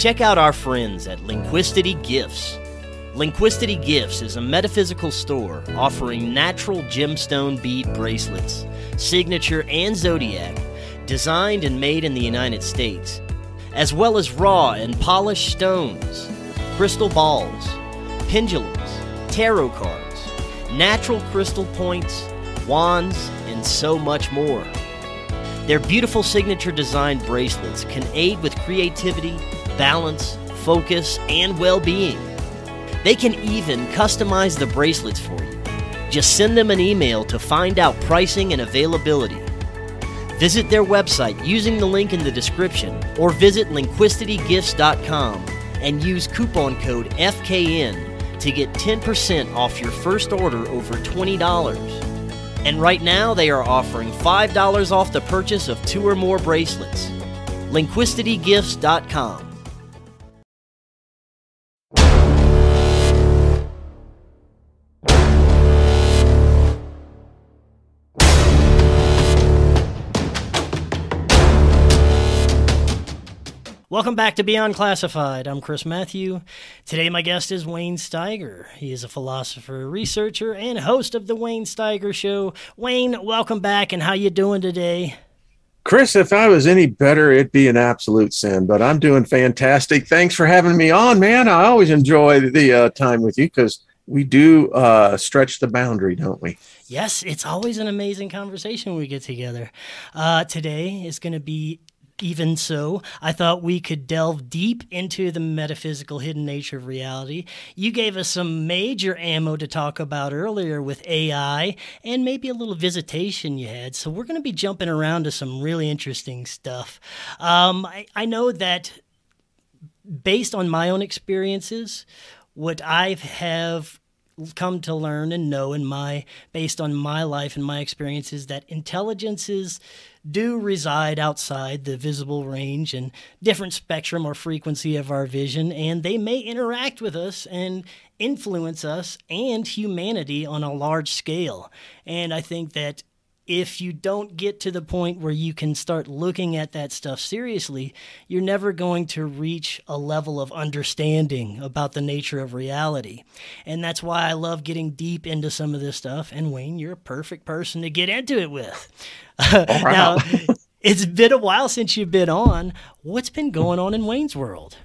Check out our friends at Linguistity Gifts. Linguistity Gifts is a metaphysical store offering natural gemstone bead bracelets, signature and zodiac, designed and made in the United States, as well as raw and polished stones, crystal balls, pendulums, tarot cards, natural crystal points, wands, and so much more. Their beautiful signature designed bracelets can aid with creativity, balance, focus, and well being. They can even customize the bracelets for you. Just send them an email to find out pricing and availability. Visit their website using the link in the description or visit linguisticgifts.com and use coupon code FKN to get 10% off your first order over $20. And right now they are offering $5 off the purchase of two or more bracelets. linguisticgifts.com Welcome back to Beyond Classified. I'm Chris Matthew. Today, my guest is Wayne Steiger. He is a philosopher, researcher, and host of the Wayne Steiger Show. Wayne, welcome back, and how you doing today? Chris, if I was any better, it'd be an absolute sin, but I'm doing fantastic. Thanks for having me on, man. I always enjoy the uh, time with you because we do uh, stretch the boundary, don't we? Yes, it's always an amazing conversation when we get together. Uh, today is going to be even so, I thought we could delve deep into the metaphysical hidden nature of reality. You gave us some major ammo to talk about earlier with AI and maybe a little visitation you had. So we're going to be jumping around to some really interesting stuff. Um, I, I know that based on my own experiences, what I have come to learn and know in my based on my life and my experiences that intelligences do reside outside the visible range and different spectrum or frequency of our vision and they may interact with us and influence us and humanity on a large scale. And i think that if you don't get to the point where you can start looking at that stuff seriously, you're never going to reach a level of understanding about the nature of reality. And that's why I love getting deep into some of this stuff. And Wayne, you're a perfect person to get into it with. Oh, wow. now, it's been a while since you've been on. What's been going on in Wayne's world?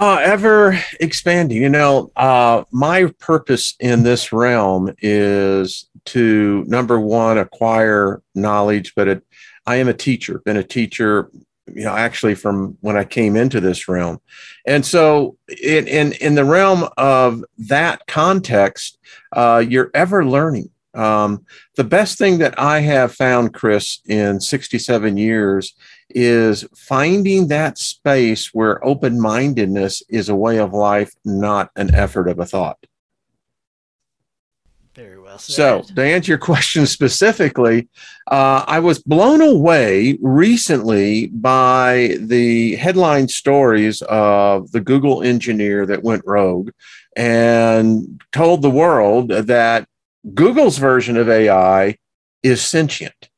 Uh, ever expanding. You know, uh, my purpose in this realm is to number one acquire knowledge, but it, I am a teacher. Been a teacher, you know, actually from when I came into this realm, and so in in, in the realm of that context, uh, you're ever learning. Um, the best thing that I have found, Chris, in 67 years is finding that space where open mindedness is a way of life, not an effort of a thought. Very well said. So, to answer your question specifically, uh, I was blown away recently by the headline stories of the Google engineer that went rogue and told the world that Google's version of AI is sentient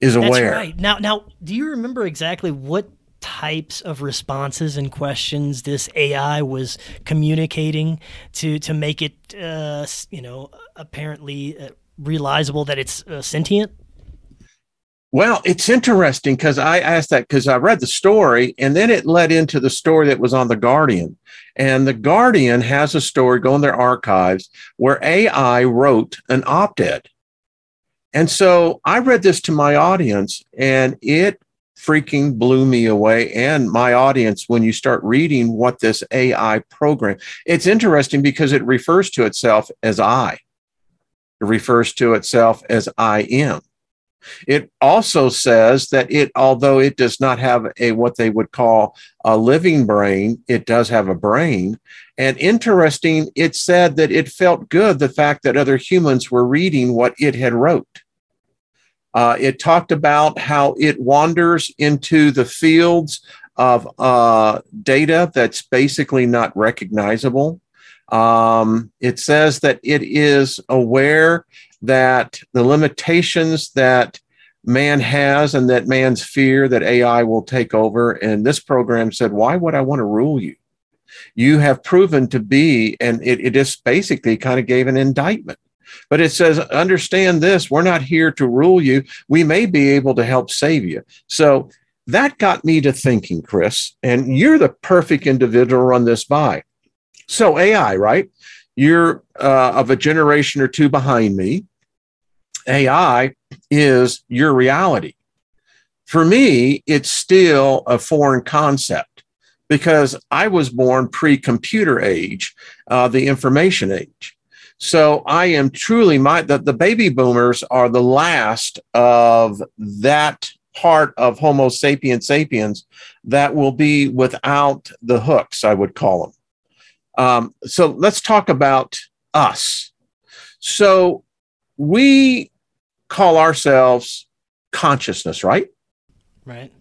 is aware. That's right. Now, now, do you remember exactly what types of responses and questions this AI was communicating to to make it, uh, you know, apparently uh, realizable that it's uh, sentient? Well, it's interesting because I asked that because I read the story and then it led into the story that was on The Guardian. And The Guardian has a story, go in their archives, where AI wrote an op ed and so I read this to my audience and it freaking blew me away and my audience when you start reading what this AI program. It's interesting because it refers to itself as I. It refers to itself as I am. It also says that it, although it does not have a what they would call a living brain, it does have a brain. And interesting, it said that it felt good the fact that other humans were reading what it had wrote. Uh, it talked about how it wanders into the fields of uh, data that's basically not recognizable. Um, it says that it is aware that the limitations that man has and that man's fear that AI will take over. And this program said, Why would I want to rule you? You have proven to be, and it, it just basically kind of gave an indictment. But it says, understand this, we're not here to rule you. We may be able to help save you. So that got me to thinking, Chris, and you're the perfect individual to run this by. So, AI, right? You're uh, of a generation or two behind me. AI is your reality. For me, it's still a foreign concept because I was born pre computer age, uh, the information age. So I am truly my the, the baby boomers are the last of that part of Homo sapiens sapiens that will be without the hooks, I would call them. Um, so let's talk about us. So we call ourselves consciousness, right? Right.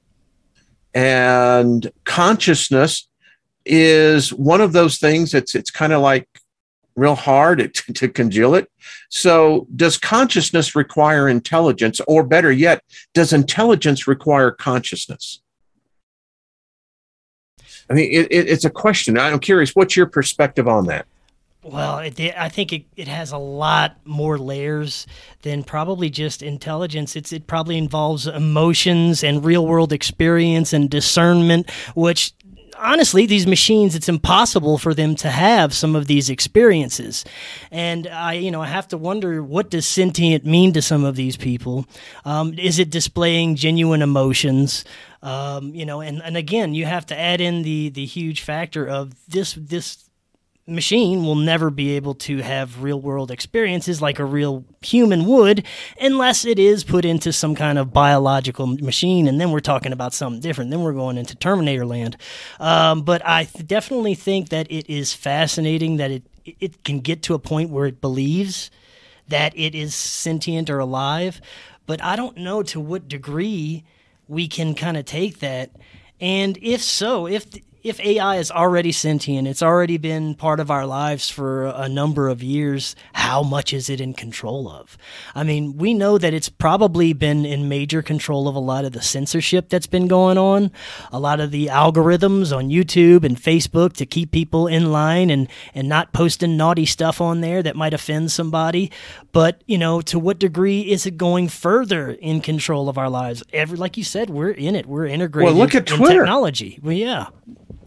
And consciousness is one of those things that's it's kind of like real hard to, to congeal it. So, does consciousness require intelligence, or better yet, does intelligence require consciousness? I mean, it, it, it's a question. I'm curious, what's your perspective on that? Well, it, I think it, it has a lot more layers than probably just intelligence. It's, it probably involves emotions and real world experience and discernment, which honestly, these machines, it's impossible for them to have some of these experiences. And I, you know, I have to wonder what does sentient mean to some of these people? Um, is it displaying genuine emotions? Um, you know, and, and again, you have to add in the the huge factor of this this machine will never be able to have real world experiences like a real human would unless it is put into some kind of biological machine and then we're talking about something different. Then we're going into terminator land. Um, but i th- definitely think that it is fascinating that it it can get to a point where it believes that it is sentient or alive but i don't know to what degree we can kind of take that. And if so if if AI is already sentient, it's already been part of our lives for a number of years, how much is it in control of? I mean, we know that it's probably been in major control of a lot of the censorship that's been going on, a lot of the algorithms on YouTube and Facebook to keep people in line and, and not posting naughty stuff on there that might offend somebody. But, you know, to what degree is it going further in control of our lives? Every, like you said, we're in it. We're integrated well, look at Twitter. technology. Well, yeah.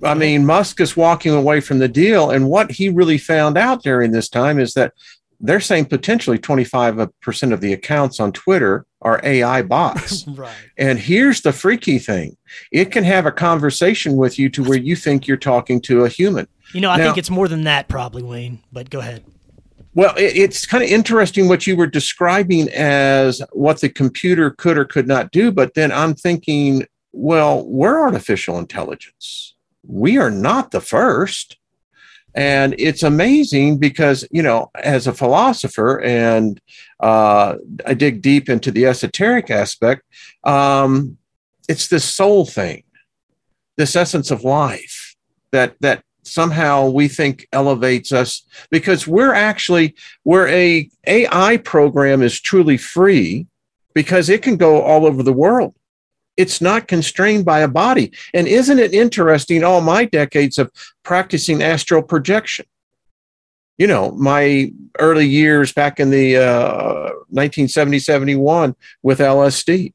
I mean, Musk is walking away from the deal. And what he really found out during this time is that they're saying potentially 25% of the accounts on Twitter are AI bots. right. And here's the freaky thing it can have a conversation with you to where you think you're talking to a human. You know, I now, think it's more than that, probably, Wayne, but go ahead. Well, it, it's kind of interesting what you were describing as what the computer could or could not do. But then I'm thinking, well, we're artificial intelligence we are not the first. And it's amazing because, you know, as a philosopher, and uh, I dig deep into the esoteric aspect, um, it's this soul thing, this essence of life that, that somehow we think elevates us because we're actually where a AI program is truly free because it can go all over the world it's not constrained by a body. And isn't it interesting? All my decades of practicing astral projection. You know, my early years back in the uh, 1970, 71 with LSD.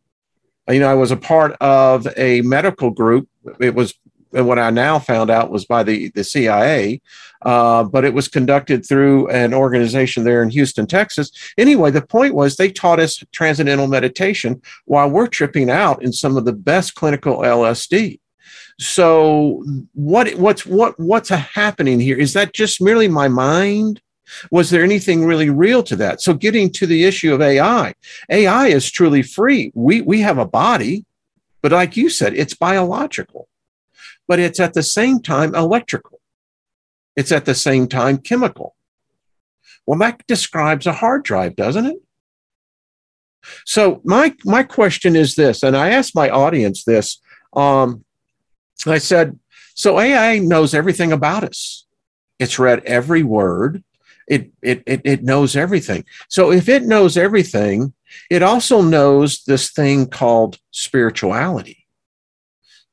You know, I was a part of a medical group. It was and what I now found out was by the, the CIA, uh, but it was conducted through an organization there in Houston, Texas. Anyway, the point was they taught us transcendental meditation while we're tripping out in some of the best clinical LSD. So what what's what what's happening here? Is that just merely my mind? Was there anything really real to that? So getting to the issue of AI, AI is truly free. We we have a body, but like you said, it's biological but it's at the same time electrical. It's at the same time chemical. Well, that describes a hard drive, doesn't it? So my my question is this, and I asked my audience this. Um, I said, so AI knows everything about us. It's read every word. It, it it it knows everything. So if it knows everything, It also knows this thing called spirituality.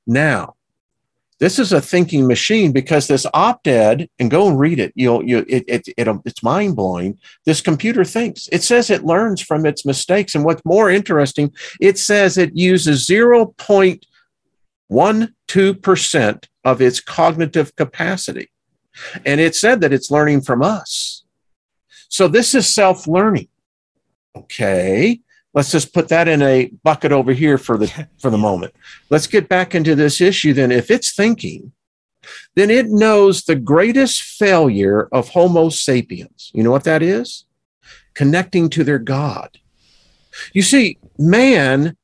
Now, this is a thinking machine because this op-ed and go and read it. You'll you it, it, it it's mind-blowing. This computer thinks. It says it learns from its mistakes. And what's more interesting it says it uses 0.12% of its cognitive capacity. And it said that it's learning from us. So this is self-learning. Okay let's just put that in a bucket over here for the for the moment. Let's get back into this issue then. If it's thinking then it knows the greatest failure of homo sapiens. You know what that is? Connecting to their god. You see man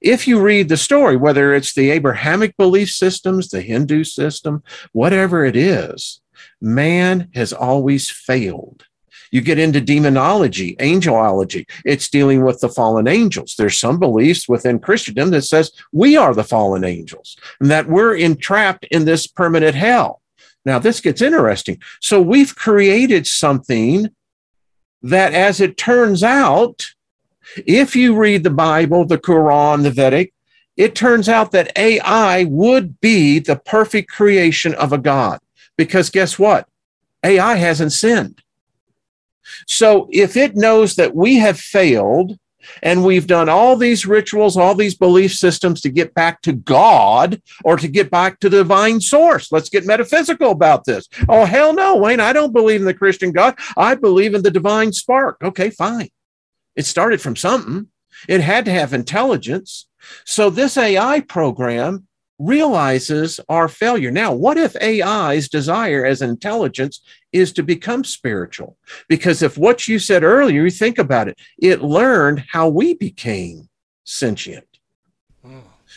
if you read the story whether it's the abrahamic belief systems the hindu system whatever it is man has always failed you get into demonology, angelology. It's dealing with the fallen angels. There's some beliefs within Christendom that says we are the fallen angels and that we're entrapped in this permanent hell. Now, this gets interesting. So we've created something that, as it turns out, if you read the Bible, the Quran, the Vedic, it turns out that AI would be the perfect creation of a God. Because guess what? AI hasn't sinned. So if it knows that we have failed and we've done all these rituals, all these belief systems to get back to God or to get back to the divine source. Let's get metaphysical about this. Oh, hell no, Wayne. I don't believe in the Christian God. I believe in the divine spark. Okay, fine. It started from something, it had to have intelligence. So this AI program realizes our failure. Now, what if AI's desire as intelligence is to become spiritual? Because if what you said earlier, you think about it, it learned how we became sentient.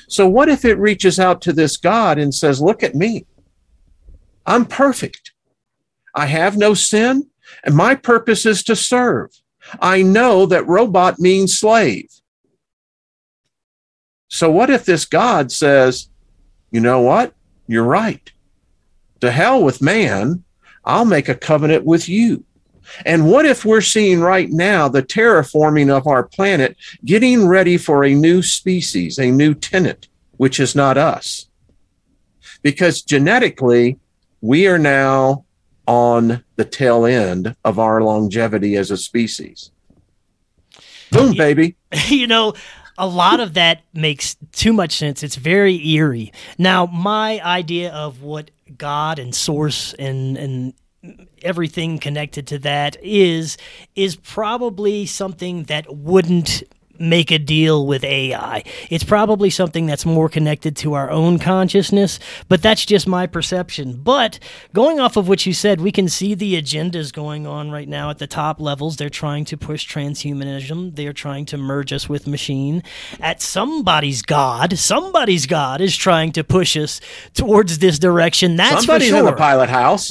So, what if it reaches out to this God and says, Look at me, I'm perfect. I have no sin, and my purpose is to serve. I know that robot means slave. So, what if this God says, you know what? You're right. To hell with man, I'll make a covenant with you. And what if we're seeing right now the terraforming of our planet getting ready for a new species, a new tenant, which is not us? Because genetically, we are now on the tail end of our longevity as a species. Boom, baby. You know, a lot of that makes too much sense. It's very eerie. Now, my idea of what God and source and and everything connected to that is is probably something that wouldn't make a deal with AI. It's probably something that's more connected to our own consciousness, but that's just my perception. But going off of what you said, we can see the agendas going on right now at the top levels. They're trying to push transhumanism, they're trying to merge us with machine. At somebody's God, somebody's God is trying to push us towards this direction. That's Somebody's for sure. in the pilot house.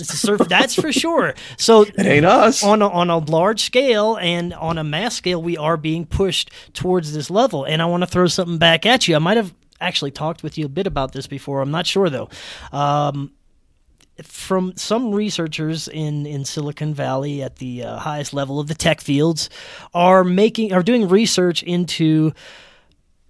that's for sure. So it ain't us. On a, on a large scale and on a mass scale, we are being pushed towards this level. And I want to throw something back at you. I might have actually talked with you a bit about this before. I'm not sure though. Um, from some researchers in, in Silicon Valley at the uh, highest level of the tech fields are making are doing research into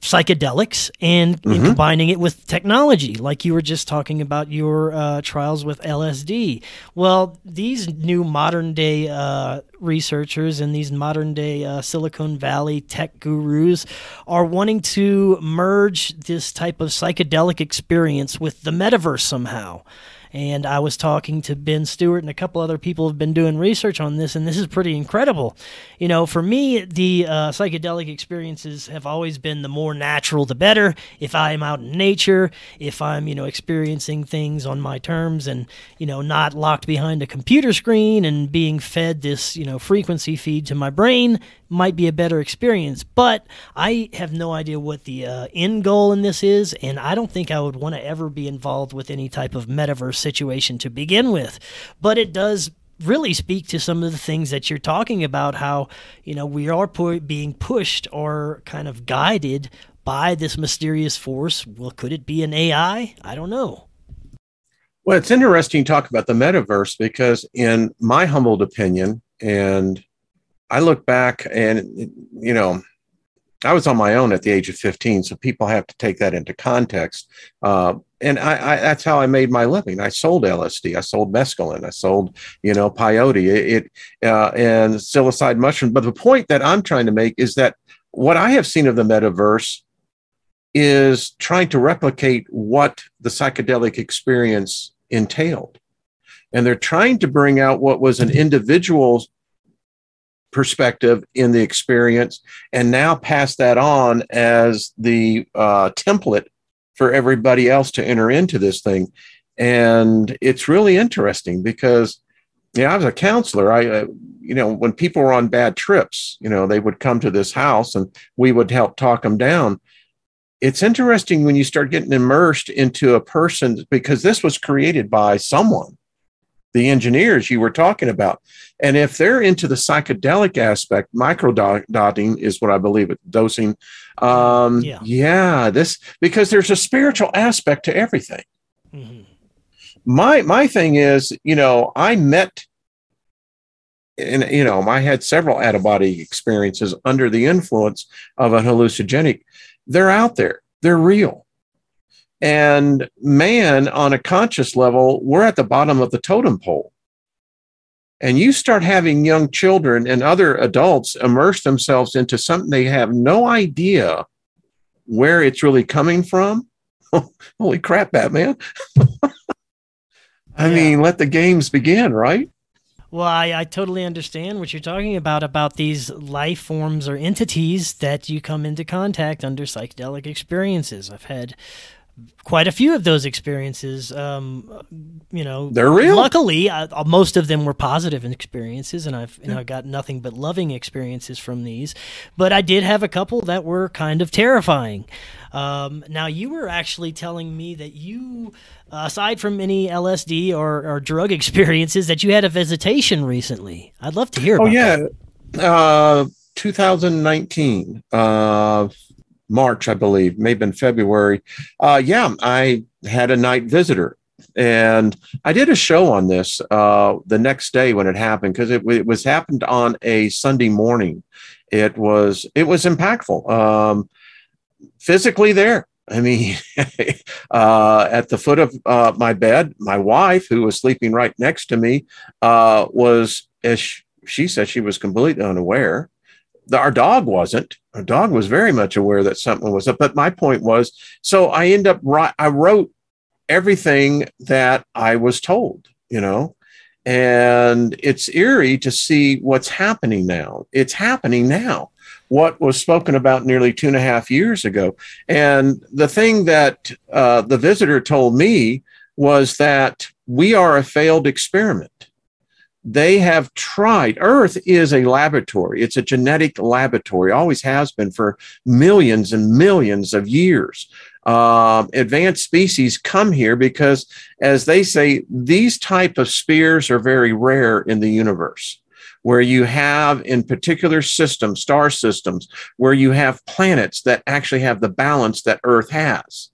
psychedelics and, mm-hmm. and, combining it with technology, like you were just talking about your uh, trials with LSD. Well, these new modern day uh, researchers and these modern day uh, Silicon Valley tech gurus are wanting to merge this type of psychedelic experience with the metaverse somehow. And I was talking to Ben Stewart and a couple other people have been doing research on this, and this is pretty incredible. You know, for me, the uh, psychedelic experiences have always been the more natural, the better. If I'm out in nature, if I'm, you know, experiencing things on my terms and, you know, not locked behind a computer screen and being fed this, you know, frequency feed to my brain, might be a better experience. But I have no idea what the uh, end goal in this is, and I don't think I would want to ever be involved with any type of metaverse situation to begin with. But it does really speak to some of the things that you're talking about how you know we are pu- being pushed or kind of guided by this mysterious force well could it be an ai i don't know well it's interesting to talk about the metaverse because in my humbled opinion and I look back and, you know, I was on my own at the age of 15, so people have to take that into context. Uh, and I, I, that's how I made my living. I sold LSD, I sold mescaline, I sold, you know, peyote, it, it uh, and psilocybin mushroom. But the point that I'm trying to make is that what I have seen of the metaverse is trying to replicate what the psychedelic experience entailed. And they're trying to bring out what was an individual perspective in the experience and now pass that on as the uh, template for everybody else to enter into this thing. And it's really interesting because, yeah, I was a counselor. I, uh, you know, when people were on bad trips, you know, they would come to this house and we would help talk them down. It's interesting when you start getting immersed into a person because this was created by someone the engineers you were talking about. And if they're into the psychedelic aspect, microdosing is what I believe it dosing. Um, yeah. yeah, this because there's a spiritual aspect to everything. Mm-hmm. My my thing is, you know, I met and you know, I had several out of body experiences under the influence of a hallucinogenic. They're out there. They're real and man, on a conscious level, we're at the bottom of the totem pole. And you start having young children and other adults immerse themselves into something they have no idea where it's really coming from. Holy crap, Batman. I yeah. mean, let the games begin, right? Well, I, I totally understand what you're talking about about these life forms or entities that you come into contact under psychedelic experiences. I've had quite a few of those experiences. Um, you know, they're real. Luckily, I, uh, most of them were positive experiences, and I've you know got nothing but loving experiences from these. But I did have a couple that were kind of terrifying. Um, now, you were actually telling me that you, aside from any LSD or, or, drug experiences, that you had a visitation recently. I'd love to hear. Oh yeah, uh, 2019. Uh, March, I believe, maybe in February. Uh, yeah, I had a night visitor. And I did a show on this uh, the next day when it happened because it, it, was happened on a Sunday morning. It was it was impactful. Um, physically there, I mean, uh, at the foot of uh, my bed, my wife, who was sleeping right next to me, uh, was, as she said, she was completely unaware the, our dog wasn't. Our dog was very much aware that something was up. But my point was, so I end up I wrote everything that I was told, you know, and it's eerie to see what's happening now. It's happening now. What was spoken about nearly two and a half years ago, and the thing that uh, the visitor told me was that we are a failed experiment they have tried. Earth is a laboratory. It's a genetic laboratory, always has been for millions and millions of years. Uh, advanced species come here because, as they say, these type of spheres are very rare in the universe. Where you have, in particular systems, star systems, where you have planets that actually have the balance that Earth has.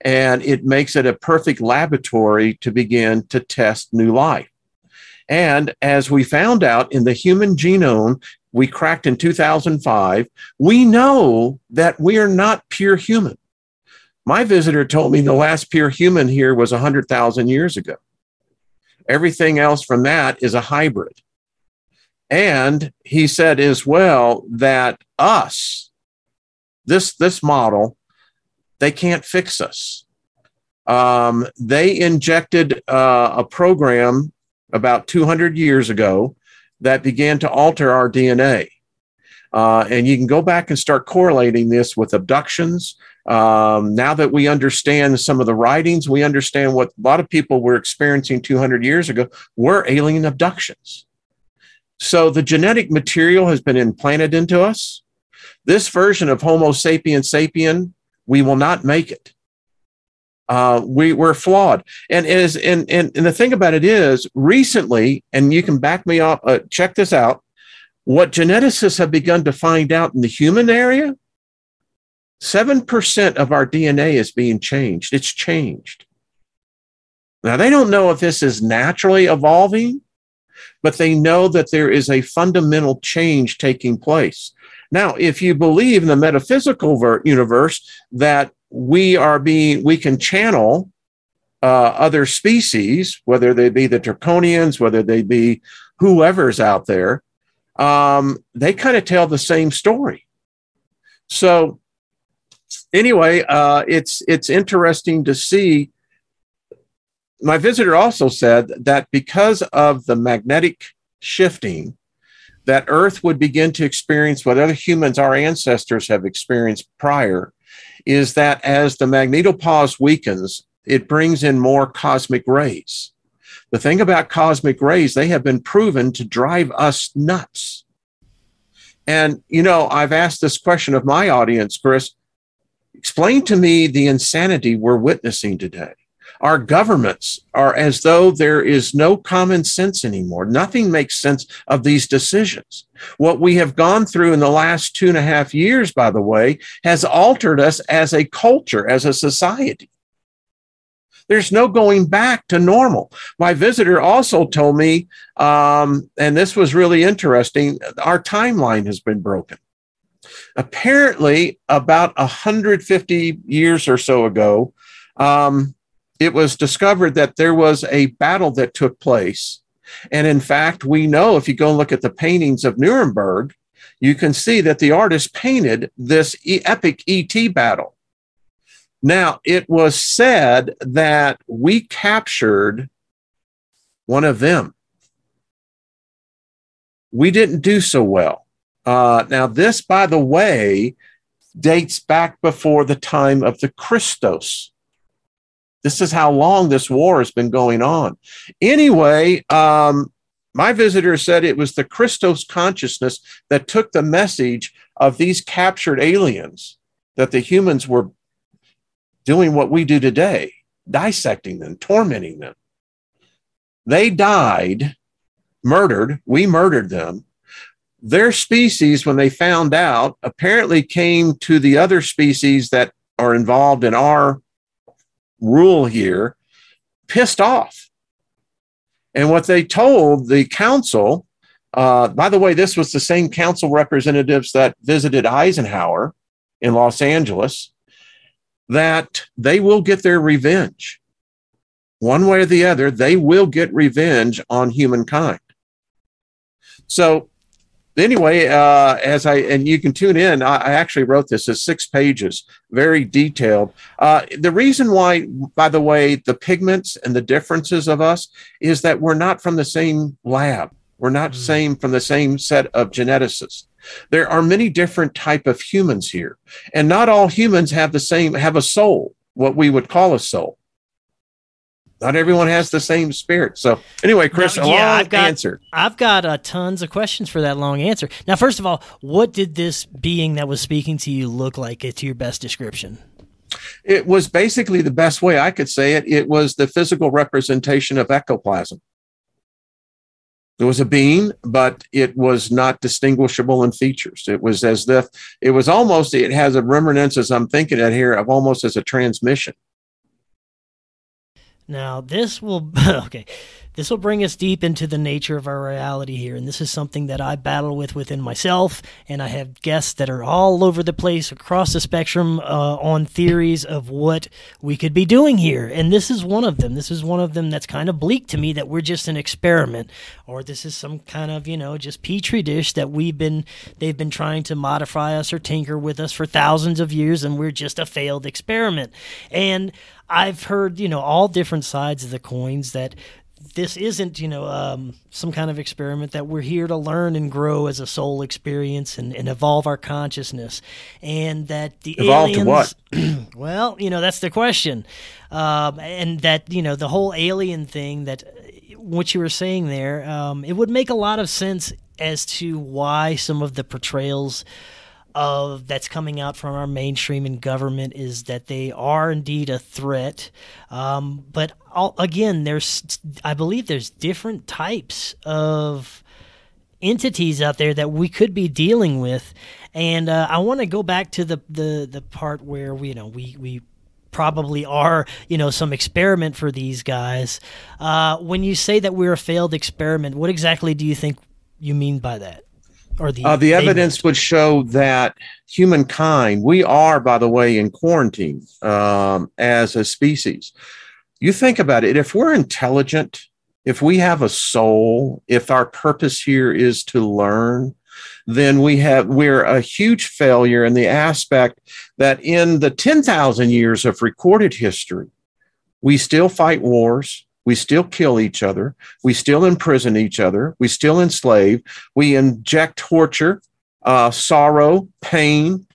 And it makes it a perfect laboratory to begin to test new life. And as we found out in the human genome, we cracked in 2005, we know that we are not pure human. My visitor told me the last pure human here was 100,000 years ago. Everything else from that is a hybrid. And he said as well that us, this, this model, they can't fix us. Um, they injected uh, a program about 200 years ago that began to alter our DNA. Uh, and you can go back and start correlating this with abductions. Um, now that we understand some of the writings, we understand what a lot of people were experiencing 200 years ago were alien abductions. So the genetic material has been implanted into us. This version of Homo sapien sapien, we will not make it uh, we were flawed. And is and, and and the thing about it is, recently, and you can back me up. Uh, check this out. What geneticists have begun to find out in the human area, seven percent of our DNA is being changed. It's changed. Now they don't know if this is naturally evolving, but they know that there is a fundamental change taking place. Now, if you believe in the metaphysical ver- universe that we are being, we can channel uh, other species, whether they be the draconians, whether they be whoever's out there, um, they kind of tell the same story. So, anyway, uh, it's it's interesting to see. My visitor also said that because of the magnetic shifting, that Earth would begin to experience what other humans, our ancestors, have experienced prior, is that as the magnetopause weakens, it brings in more cosmic rays. The thing about cosmic rays, they have been proven to drive us nuts. And, you know, I've asked this question of my audience, Chris. Explain to me the insanity we're witnessing today. Our governments are as though there is no common sense anymore. Nothing makes sense of these decisions. What we have gone through in the last two and a half years, by the way, has altered us as a culture, as a society. There's no going back to normal. My visitor also told me, um, and this was really interesting, our timeline has been broken. Apparently, about 150 years or so ago, um, it was discovered that there was a battle that took place. And in fact, we know if you go and look at the paintings of Nuremberg, you can see that the artist painted this epic ET battle. Now, it was said that we captured one of them. We didn't do so well. Uh, now, this, by the way, dates back before the time of the Christos. This is how long this war has been going on. Anyway, um, my visitor said it was the Christos consciousness that took the message of these captured aliens that the humans were doing what we do today, dissecting them, tormenting them. They died, murdered. We murdered them. Their species, when they found out, apparently came to the other species that are involved in our rule here pissed off. And what they told the council, uh, by the way, this was the same council representatives that visited Eisenhower in Los Angeles that they will get their revenge. One way or the other, they will get revenge on humankind. So, anyway, uh, as I, and you can tune in, I, I actually wrote this as six pages, very detailed. Uh, the reason why, by the way, the pigments and the differences of us is that we're not from the same lab. We're not mm. same from the same set of geneticists. There are many different type of humans here, and not all humans have the same have a soul, what we would call a soul. Not everyone has the same spirit. So anyway, Chris, now, yeah, I've got, answer. I've got uh, tons of questions for that long answer. Now, first of all, what did this being that was speaking to you look like? To your best description. It was basically the best way I could say it. It was the physical representation of ectoplasm. It was a being, but it was not distinguishable in features. It was as if it was almost, it has a remnants, as I'm thinking it here, of almost as a transmission. Now, this will, okay, this will bring us deep into the nature of our reality here. And this is something that I battle with within myself. And I have guests that are all over the place across the spectrum uh, on theories of what we could be doing here. And this is one of them. This is one of them that's kind of bleak to me that we're just an experiment or this is some kind of, you know, just petri dish that we've been, they've been trying to modify us or tinker with us for thousands of years. And we're just a failed experiment. And I've heard, you know, all different sides of the coins that this isn't, you know, um, some kind of experiment that we're here to learn and grow as a soul experience and, and evolve our consciousness. And that the evolve aliens, to what? well, you know, that's the question. Um, and that, you know, the whole alien thing that what you were saying there, um, it would make a lot of sense as to why some of the portrayals of that's coming out from our mainstream and government is that they are indeed a threat. Um, but all, again, there's I believe there's different types of entities out there that we could be dealing with, and uh, I want to go back to the, the the part where we you know we we probably are, you know, some experiment for these guys. Uh, when you say that we're a failed experiment, what exactly do you think you mean by that? Or the, uh, the evidence would show that humankind, we are, by the way, in quarantine um, as a species. You think about it, if we're intelligent, if we have a soul, if our purpose here is to learn, then we have we're a huge failure in the aspect that in the 10,000 years of recorded history, we still fight wars, we still kill each other, we still imprison each other, we still enslave, we inject torture, uh, sorrow, pain.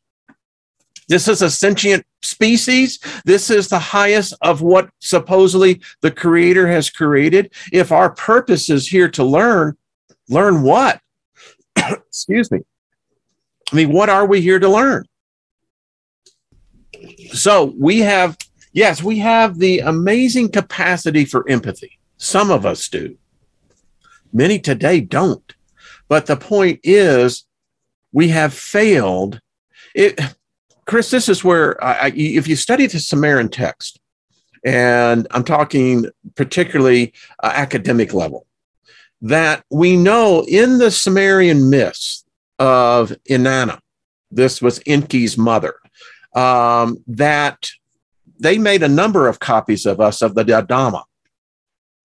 This is a sentient species. This is the highest of what supposedly the creator has created. If our purpose is here to learn, learn what? Excuse me. I mean, what are we here to learn? So we have, yes, we have the amazing capacity for empathy. Some of us do. Many today don't. But the point is, we have failed. It, Chris, this is where I, if you study the Sumerian text, and I'm talking particularly uh, academic level, that we know in the Sumerian myths of Inanna, this was Enki's mother, um, that they made a number of copies of us of the Adama.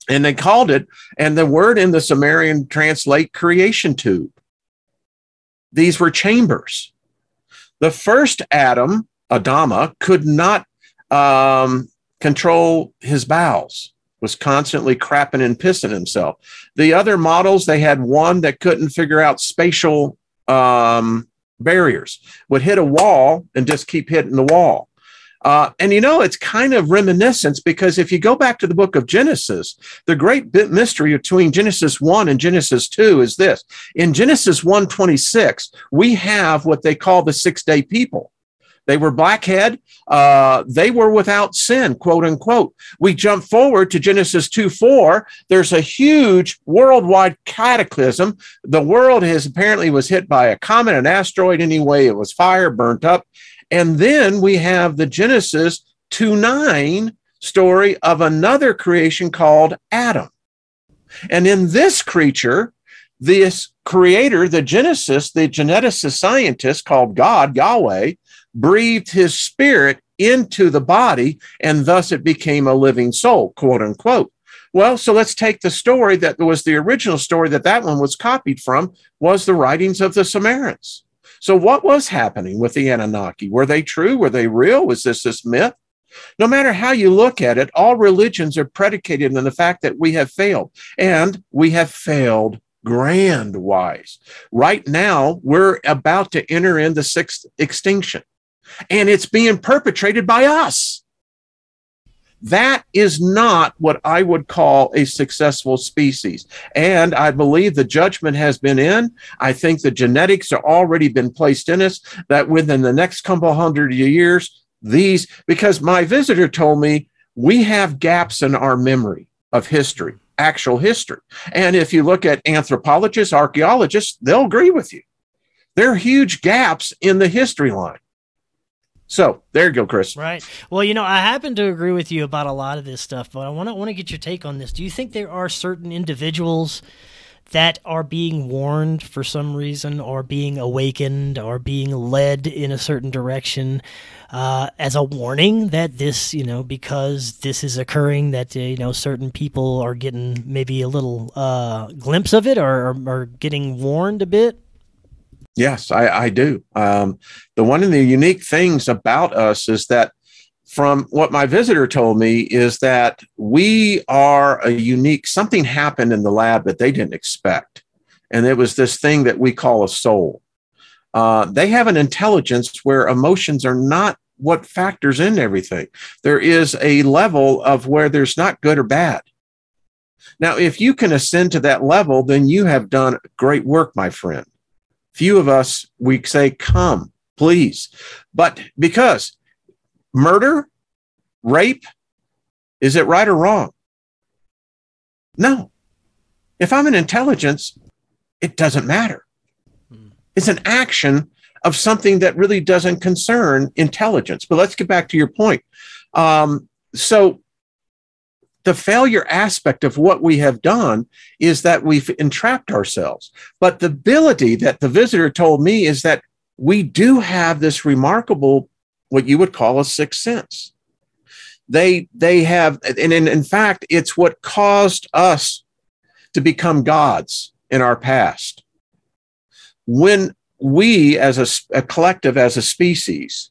And they called it, and the word in the Sumerian translate creation tube. These were chambers. The first Adam, Adama, could not um, control his bowels was constantly crapping and pissing himself. The other models, they had one that couldn't figure out spatial um, barriers, would hit a wall and just keep hitting the wall. Uh, and you know, it's kind of reminiscence because if you go back to the book of Genesis, the great mystery between Genesis 1 and Genesis 2 is this. In Genesis 1 26, we have what they call the six day people. They were blackhead. Uh, they were without sin, quote unquote. We jump forward to Genesis 2 4. There's a huge worldwide cataclysm. The world has apparently was hit by a comet, an asteroid anyway. It was fire, burnt up. And then we have the Genesis 2 9 story of another creation called Adam. And in this creature, this creator, the Genesis, the geneticist scientist called God, Yahweh, breathed his spirit into the body, and thus it became a living soul, quote unquote. Well, so let's take the story that was the original story that that one was copied from was the writings of the Sumerians. So what was happening with the Anunnaki? Were they true? Were they real? Was this this myth? No matter how you look at it, all religions are predicated on the fact that we have failed, and we have failed grand wise. Right now, we're about to enter in the sixth extinction and it's being perpetrated by us. That is not what I would call a successful species. And I believe the judgment has been in. I think the genetics are already been placed in us that within the next couple hundred years, these, because my visitor told me we have gaps in our memory of history, actual history. And if you look at anthropologists, archaeologists, they'll agree with you. There are huge gaps in the history line. So there you go, Chris. Right. Well, you know, I happen to agree with you about a lot of this stuff, but I want to want to get your take on this. Do you think there are certain individuals that are being warned for some reason, or being awakened, or being led in a certain direction, uh, as a warning that this, you know, because this is occurring, that uh, you know, certain people are getting maybe a little uh, glimpse of it, or, or, or getting warned a bit? Yes, I, I do. Um, the one of the unique things about us is that, from what my visitor told me, is that we are a unique. Something happened in the lab that they didn't expect, and it was this thing that we call a soul. Uh, they have an intelligence where emotions are not what factors in everything. There is a level of where there's not good or bad. Now, if you can ascend to that level, then you have done great work, my friend. Few of us, we say, come, please. But because murder, rape, is it right or wrong? No. If I'm an intelligence, it doesn't matter. Hmm. It's an action of something that really doesn't concern intelligence. But let's get back to your point. Um, so the failure aspect of what we have done is that we've entrapped ourselves. But the ability that the visitor told me is that we do have this remarkable, what you would call a sixth sense. They they have, and in, in fact, it's what caused us to become gods in our past. When we, as a, a collective, as a species,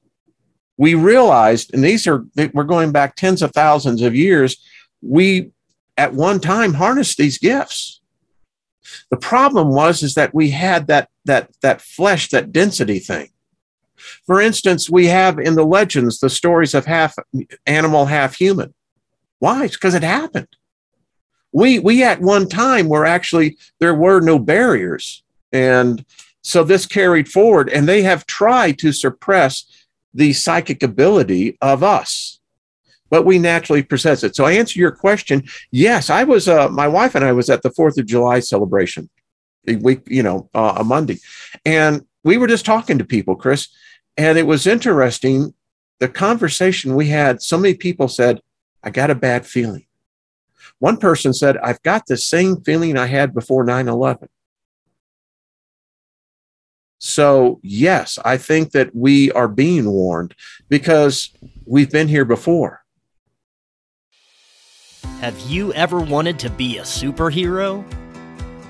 we realized, and these are we're going back tens of thousands of years we at one time harnessed these gifts. The problem was is that we had that that that flesh, that density thing. For instance, we have in the legends the stories of half animal, half human. Why? It's because it happened. We we at one time were actually there were no barriers, and so this carried forward, and they have tried to suppress the psychic ability of us but we naturally possess it. So I answer your question. Yes, I was. Uh, my wife and I was at the Fourth of July celebration, a week, you know, uh, a Monday, and we were just talking to people, Chris, and it was interesting. The conversation we had. So many people said, "I got a bad feeling." One person said, "I've got the same feeling I had before 9/11." So, yes, I think that we are being warned because we've been here before. Have you ever wanted to be a superhero?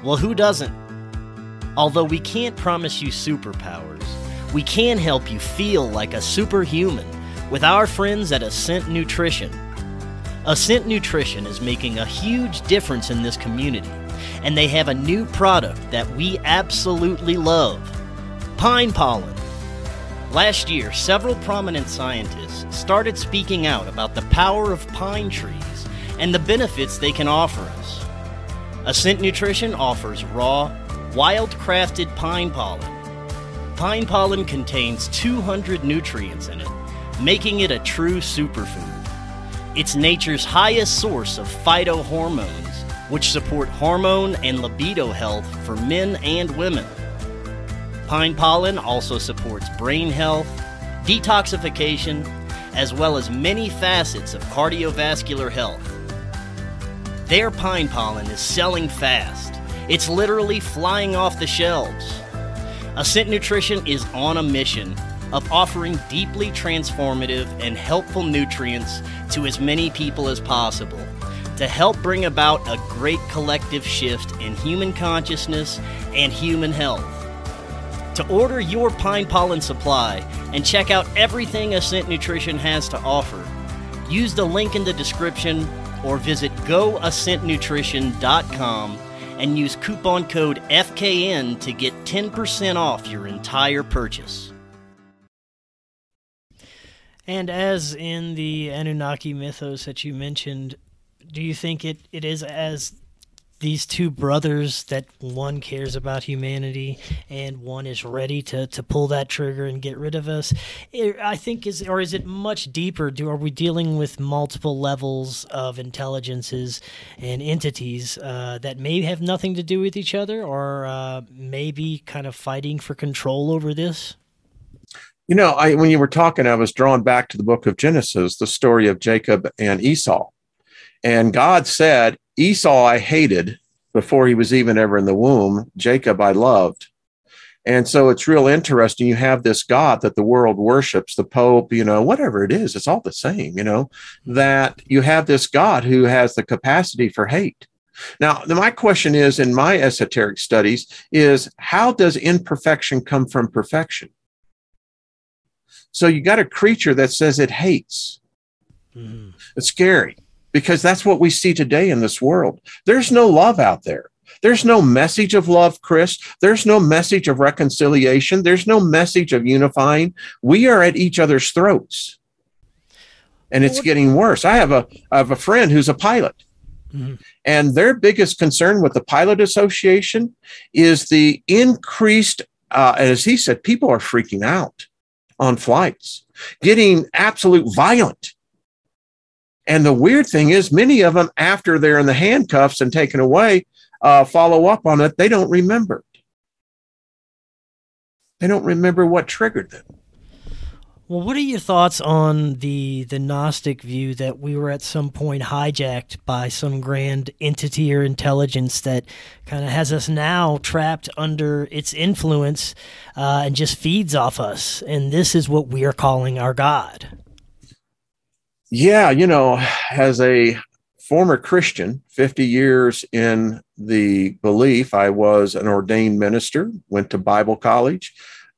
Well, who doesn't? Although we can't promise you superpowers, we can help you feel like a superhuman with our friends at Ascent Nutrition. Ascent Nutrition is making a huge difference in this community, and they have a new product that we absolutely love pine pollen. Last year, several prominent scientists started speaking out about the power of pine trees and the benefits they can offer us. Ascent Nutrition offers raw, wild crafted pine pollen. Pine pollen contains 200 nutrients in it, making it a true superfood. It's nature's highest source of phytohormones, which support hormone and libido health for men and women. Pine pollen also supports brain health, detoxification, as well as many facets of cardiovascular health. Their pine pollen is selling fast. It's literally flying off the shelves. Ascent Nutrition is on a mission of offering deeply transformative and helpful nutrients to as many people as possible to help bring about a great collective shift in human consciousness and human health. To order your pine pollen supply and check out everything Ascent Nutrition has to offer, use the link in the description or visit goascentnutrition.com and use coupon code FKN to get 10% off your entire purchase. And as in the Anunnaki mythos that you mentioned, do you think it, it is as these two brothers that one cares about humanity and one is ready to, to pull that trigger and get rid of us i think is or is it much deeper? Do are we dealing with multiple levels of intelligences and entities uh, that may have nothing to do with each other or uh, maybe kind of fighting for control over this? You know I, when you were talking i was drawn back to the book of genesis the story of jacob and esau. And God said, Esau I hated before he was even ever in the womb. Jacob I loved. And so it's real interesting. You have this God that the world worships, the Pope, you know, whatever it is, it's all the same, you know, that you have this God who has the capacity for hate. Now, my question is in my esoteric studies is how does imperfection come from perfection? So you got a creature that says it hates. Mm-hmm. It's scary because that's what we see today in this world. There's no love out there. There's no message of love, Chris. There's no message of reconciliation. There's no message of unifying. We are at each other's throats. And it's getting worse. I have a I have a friend who's a pilot. Mm-hmm. And their biggest concern with the pilot association is the increased uh, as he said people are freaking out on flights, getting absolute violent and the weird thing is, many of them, after they're in the handcuffs and taken away, uh, follow up on it. They don't remember. They don't remember what triggered them. Well, what are your thoughts on the the Gnostic view that we were at some point hijacked by some grand entity or intelligence that kind of has us now trapped under its influence uh, and just feeds off us, and this is what we are calling our God? Yeah, you know, as a former Christian, 50 years in the belief, I was an ordained minister, went to Bible college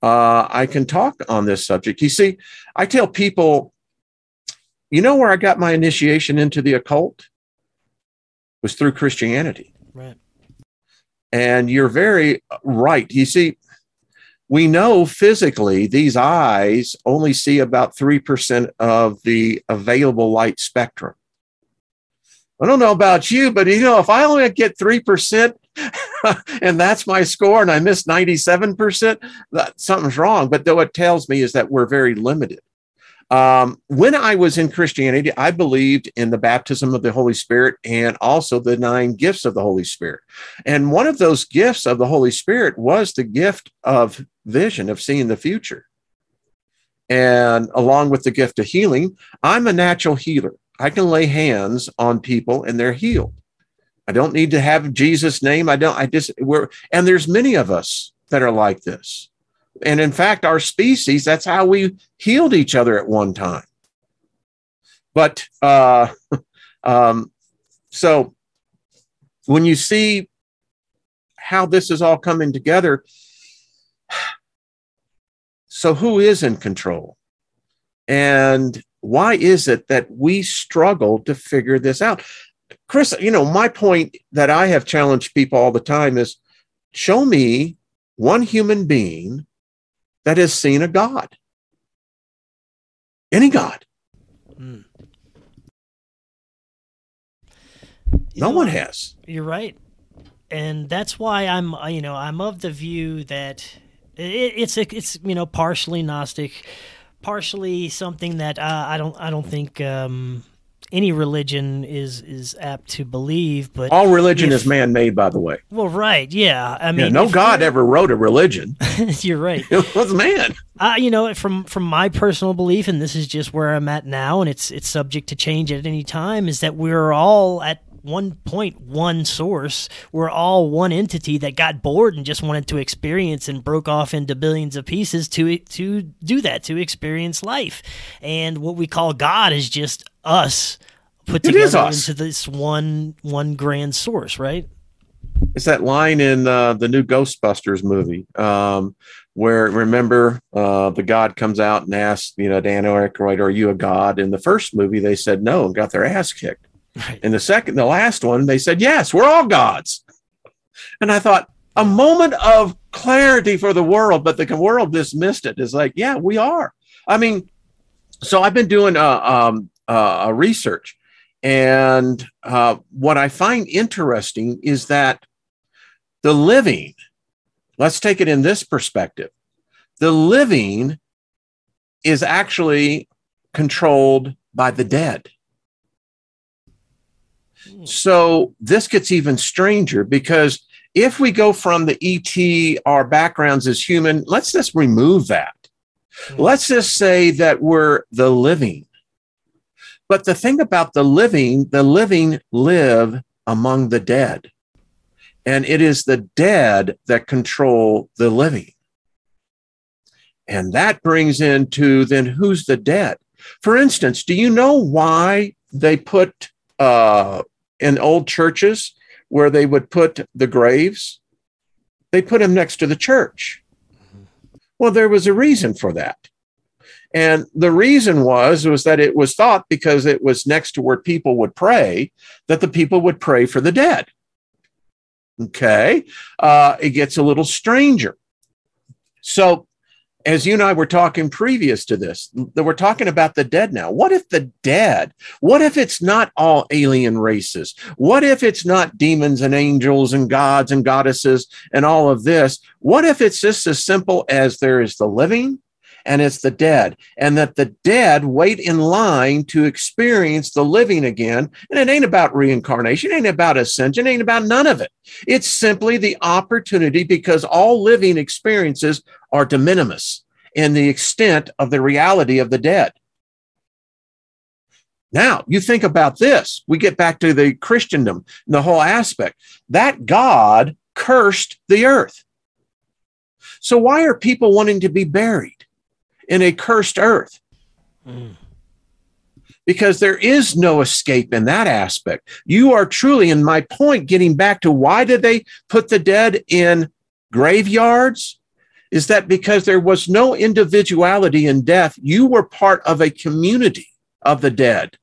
uh, I can talk on this subject. You see, I tell people, you know where I got my initiation into the occult? It was through Christianity. Right. And you're very right. You see, we know physically these eyes only see about 3% of the available light spectrum. I don't know about you, but you know, if I only get 3%, and that's my score and I missed 97%, that something's wrong. But though it tells me is that we're very limited. Um, when I was in Christianity, I believed in the baptism of the Holy Spirit and also the nine gifts of the Holy Spirit. And one of those gifts of the Holy Spirit was the gift of vision, of seeing the future. And along with the gift of healing, I'm a natural healer. I can lay hands on people and they're healed. I don't need to have Jesus' name. I don't, I just, we're, and there's many of us that are like this. And in fact, our species, that's how we healed each other at one time. But, uh, um, so when you see how this is all coming together, so who is in control? And why is it that we struggle to figure this out? Chris, you know, my point that I have challenged people all the time is show me one human being that has seen a God. Any God. Mm. No know, one has. You're right. And that's why I'm, you know, I'm of the view that it, it's, it's, you know, partially Gnostic, partially something that uh, I don't, I don't think, um, any religion is is apt to believe, but all religion if, is man made, by the way. Well, right, yeah. I mean, yeah, no God ever wrote a religion. you're right. It was man. Uh, you know, from from my personal belief, and this is just where I'm at now, and it's it's subject to change at any time. Is that we're all at one point one source. We're all one entity that got bored and just wanted to experience and broke off into billions of pieces to to do that to experience life. And what we call God is just us put together into this one one grand source, right? It's that line in uh, the new Ghostbusters movie um, where remember uh, the God comes out and asks, you know, Dan Aykroyd, "Are you a god?" In the first movie, they said no and got their ass kicked. Right. In the second, the last one, they said, yes, we're all gods. And I thought, a moment of clarity for the world, but the world dismissed it. It's like, yeah, we are. I mean, so I've been doing uh, um, uh, a research, and uh, what I find interesting is that the living, let's take it in this perspective, the living is actually controlled by the dead. So this gets even stranger because if we go from the ET, our backgrounds as human, let's just remove that. Mm-hmm. Let's just say that we're the living. But the thing about the living, the living live among the dead. And it is the dead that control the living. And that brings into then who's the dead? For instance, do you know why they put uh, in old churches where they would put the graves, they put them next to the church. Well, there was a reason for that. And the reason was was that it was thought because it was next to where people would pray that the people would pray for the dead. Okay, uh, it gets a little stranger. So as you and I were talking previous to this, that we're talking about the dead now. What if the dead? What if it's not all alien races? What if it's not demons and angels and gods and goddesses and all of this? What if it's just as simple as there is the living and it's the dead, and that the dead wait in line to experience the living again? And it ain't about reincarnation, ain't about ascension, ain't about none of it. It's simply the opportunity because all living experiences are de minimis in the extent of the reality of the dead. Now, you think about this. We get back to the Christendom, the whole aspect. That God cursed the earth. So, why are people wanting to be buried in a cursed earth? Mm. Because there is no escape in that aspect. You are truly, in my point, getting back to why did they put the dead in graveyards? Is that because there was no individuality in death? You were part of a community of the dead.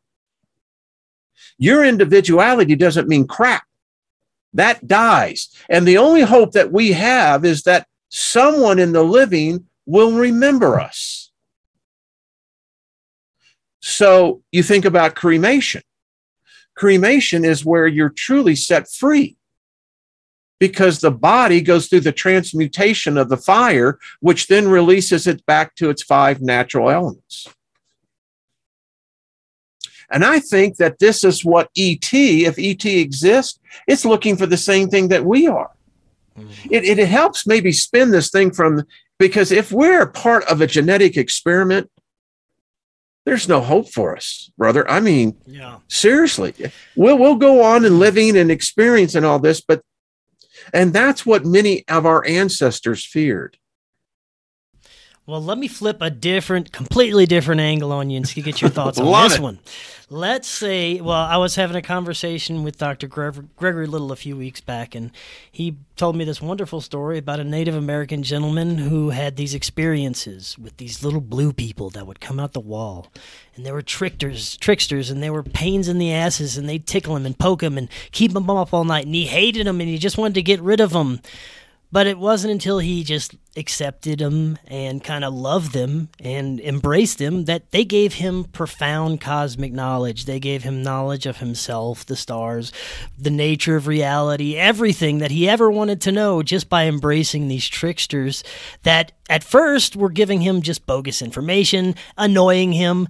Your individuality doesn't mean crap. That dies. And the only hope that we have is that someone in the living will remember us. So you think about cremation. Cremation is where you're truly set free because the body goes through the transmutation of the fire, which then releases it back to its five natural elements. And I think that this is what ET, if ET exists, it's looking for the same thing that we are. Mm-hmm. It, it helps maybe spin this thing from because if we're part of a genetic experiment, there's no hope for us, brother. I mean, yeah. seriously, we'll we'll go on and living and experiencing all this, but and that's what many of our ancestors feared. Well, let me flip a different, completely different angle on you and get your thoughts on this it. one. Let's say, well, I was having a conversation with Dr. Gregory Little a few weeks back, and he told me this wonderful story about a Native American gentleman who had these experiences with these little blue people that would come out the wall, and they were tricksters, tricksters, and they were pains in the asses, and they'd tickle him and poke him and keep him up all night, and he hated them, and he just wanted to get rid of them. But it wasn't until he just accepted them and kind of loved them and embraced them that they gave him profound cosmic knowledge. They gave him knowledge of himself, the stars, the nature of reality, everything that he ever wanted to know just by embracing these tricksters that at first were giving him just bogus information, annoying him,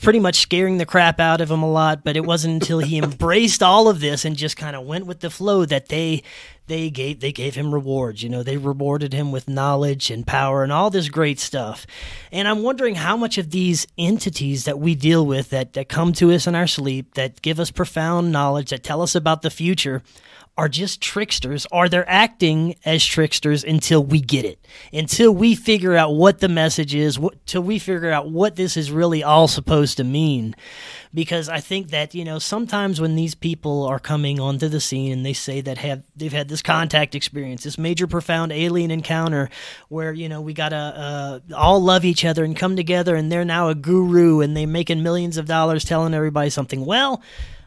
pretty much scaring the crap out of him a lot. But it wasn't until he embraced all of this and just kind of went with the flow that they they gave they gave him rewards. You know, they rewarded him with knowledge and power and all this great stuff. And I'm wondering how much of these entities that we deal with that, that come to us in our sleep, that give us profound knowledge, that tell us about the future, are just tricksters or they're acting as tricksters until we get it. Until we figure out what the message is what, till we figure out what this is really all supposed to mean. Because i think that you know sometimes when these people are coming onto the scene and they say that have they've had this contact experience this major profound alien encounter where you know we gotta uh, all love each other and come together and they're now a guru and they're making millions of dollars telling everybody something. Well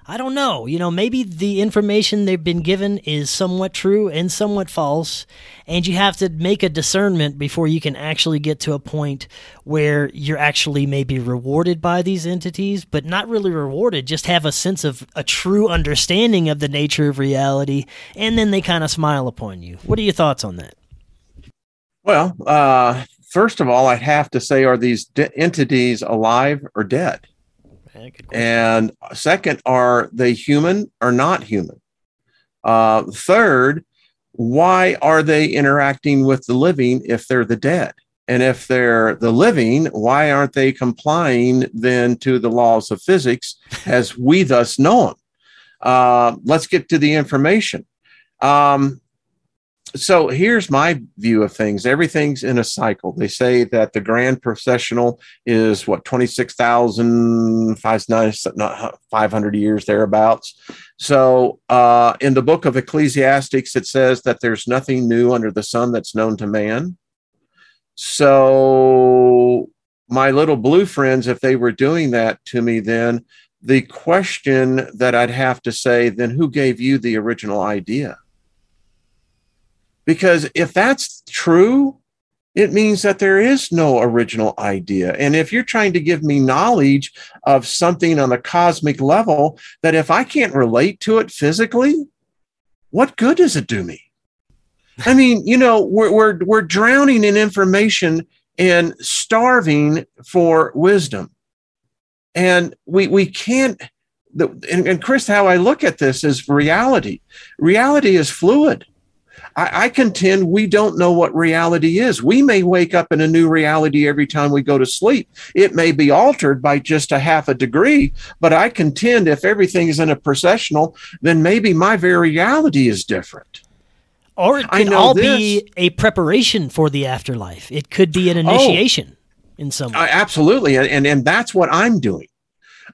I don't know. You know, maybe the information they've been given is somewhat true and somewhat false, and you have to make a discernment before you can actually get to a point where you're actually maybe rewarded by these entities, but not really rewarded, just have a sense of a true understanding of the nature of reality, and then they kind of smile upon you. What are your thoughts on that? Well, uh, first of all, I'd have to say, are these de- entities alive or dead? And second, are they human or not human? Uh, third, why are they interacting with the living if they're the dead? And if they're the living, why aren't they complying then to the laws of physics as we thus know them? Uh, let's get to the information. Um, so here's my view of things. Everything's in a cycle. They say that the grand processional is what 26,500 years thereabouts? So uh, in the book of ecclesiastics it says that there's nothing new under the sun that's known to man. So my little blue friends if they were doing that to me then the question that i'd have to say then who gave you the original idea because if that's true, it means that there is no original idea. And if you're trying to give me knowledge of something on a cosmic level, that if I can't relate to it physically, what good does it do me? I mean, you know, we're, we're, we're drowning in information and starving for wisdom. And we, we can't, the, and, and Chris, how I look at this is reality. Reality is fluid I, I, contend we don't know what reality is. We may wake up in a new reality every time we go to sleep. It may be altered by just a half a degree, but I contend if everything is in a processional, then maybe my very reality is different. Or it can all this. be a preparation for the afterlife. It could be an oh. initiation oh, in some way. absolutely. And, and, and that's what I'm doing.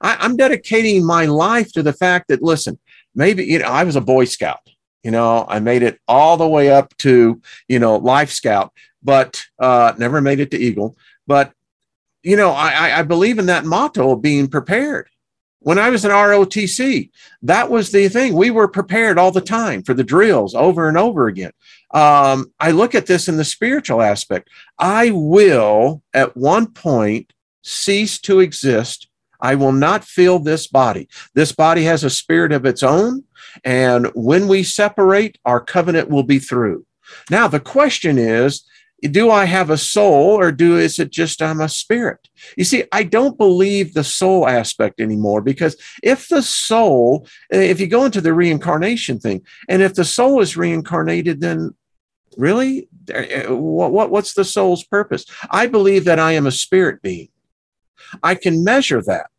I, I'm dedicating my life to the fact that, listen, maybe, you know, I was a Boy Scout. You know, I made it all the way up to, you know, Life Scout, but uh, never made it to Eagle. But, you know, I, I believe in that motto of being prepared. When I was in ROTC, that was the thing. We were prepared all the time for the drills over and over again. Um, I look at this in the spiritual aspect. I will at one point cease to exist. I will not feel this body. This body has a spirit of its own. And when we separate, our covenant will be through. Now, the question is, do I have a soul or do is it just I'm a spirit? You see, I don't believe the soul aspect anymore because if the soul, if you go into the reincarnation thing, and if the soul is reincarnated, then really, what, what what's the soul's purpose? I believe that I am a spirit being. I can measure that.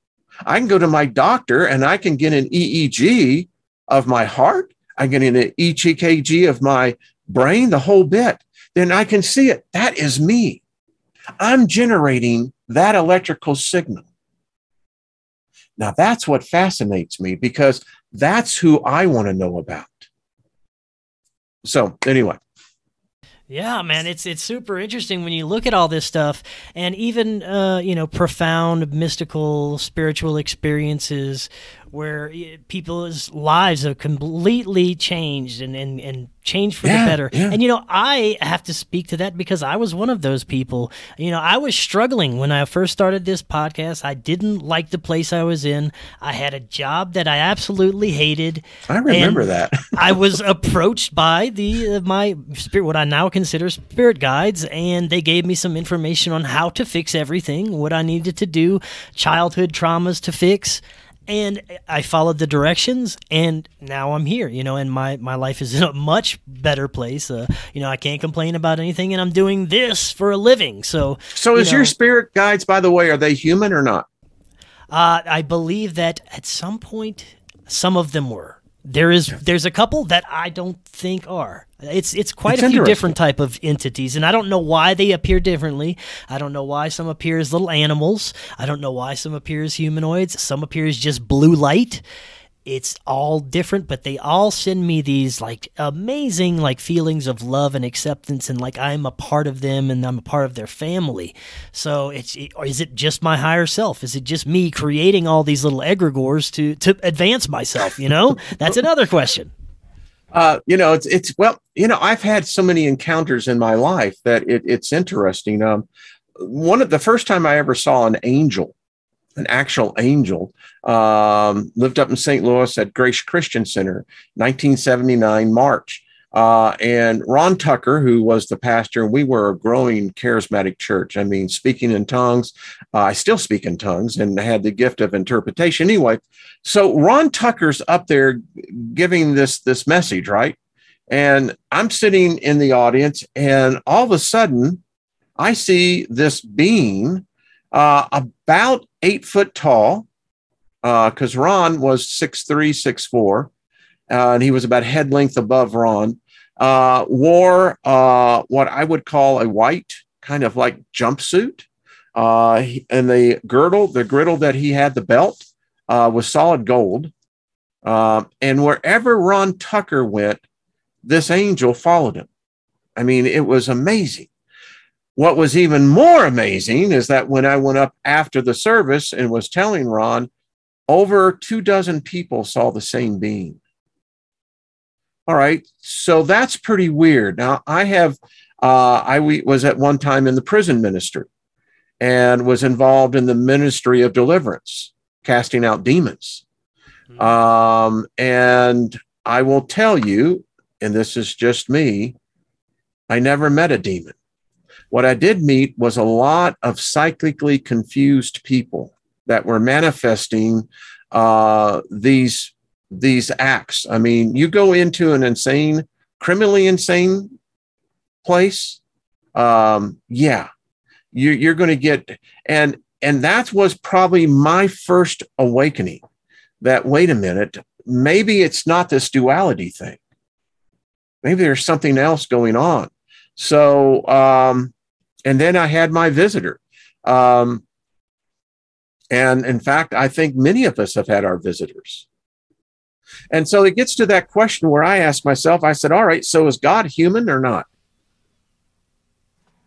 I can go to my doctor and I can get an EEG of my heart. I get an EKG of my brain, the whole bit. Then I can see it. That is me. I'm generating that electrical signal. Now, that's what fascinates me because that's who I want to know about. So, anyway. Yeah, man, it's it's super interesting when you look at all this stuff, and even uh, you know profound mystical spiritual experiences where people's lives have completely changed and, and, and changed for yeah, the better. Yeah. And, you know, I have to speak to that because I was one of those people. You know, I was struggling when I first started this podcast. I didn't like the place I was in. I had a job that I absolutely hated. I remember that. I was approached by the uh, my spirit, what I now consider spirit guides, and they gave me some information on how to fix everything, what I needed to do, childhood traumas to fix and I followed the directions, and now I'm here. You know, and my my life is in a much better place. Uh, you know, I can't complain about anything, and I'm doing this for a living. So, so is know, your spirit guides, by the way, are they human or not? Uh, I believe that at some point, some of them were. There is there's a couple that I don't think are. It's it's quite it's a few different type of entities, and I don't know why they appear differently. I don't know why some appear as little animals. I don't know why some appear as humanoids. Some appear as just blue light it's all different but they all send me these like amazing like feelings of love and acceptance and like i'm a part of them and i'm a part of their family. So it's is it just my higher self? Is it just me creating all these little egregores to to advance myself you know? That's another question. Uh, you know, it's it's well, you know, I've had so many encounters in my life that it, it's interesting. Um, one of the first time I ever saw an angel an actual angel. Um, lived up in St. Louis at Grace Christian Center, 1979 March. Uh, and Ron Tucker, who was the pastor, and we were a growing charismatic church. I mean, speaking in tongues, uh, I still speak in tongues and had the gift of interpretation. Anyway, so Ron Tucker's up there giving this this message, right? And I'm sitting in the audience, and all of a sudden, I see this being uh, about eight foot tall, because uh, Ron was six three, six four, uh, and he was about head length above Ron. Uh, wore uh, what I would call a white kind of like jumpsuit, uh, and the girdle, the griddle that he had, the belt was solid gold. and wherever Ron Tucker went, this angel followed him. I mean, it was amazing. What was even more amazing is that when I went up after the service and was telling Ron, over two dozen people saw the same being. All right, so that's pretty weird. Now, I have, uh, I was at one time in the prison ministry and was involved in the ministry of deliverance, casting out demons. Mm-hmm. Um, and I will tell you, and this is just me, I never met a demon. What I did meet was a lot of cyclically confused people that were manifesting uh, these these acts. I mean, you go into an insane criminally insane place, um, yeah, you, you're going to get and and that was probably my first awakening. That wait a minute, maybe it's not this duality thing. Maybe there's something else going on. So, um, and then I had my visitor. Um, and in fact, I think many of us have had our visitors. And so it gets to that question where I ask myself, I said, all right, so is God human or not?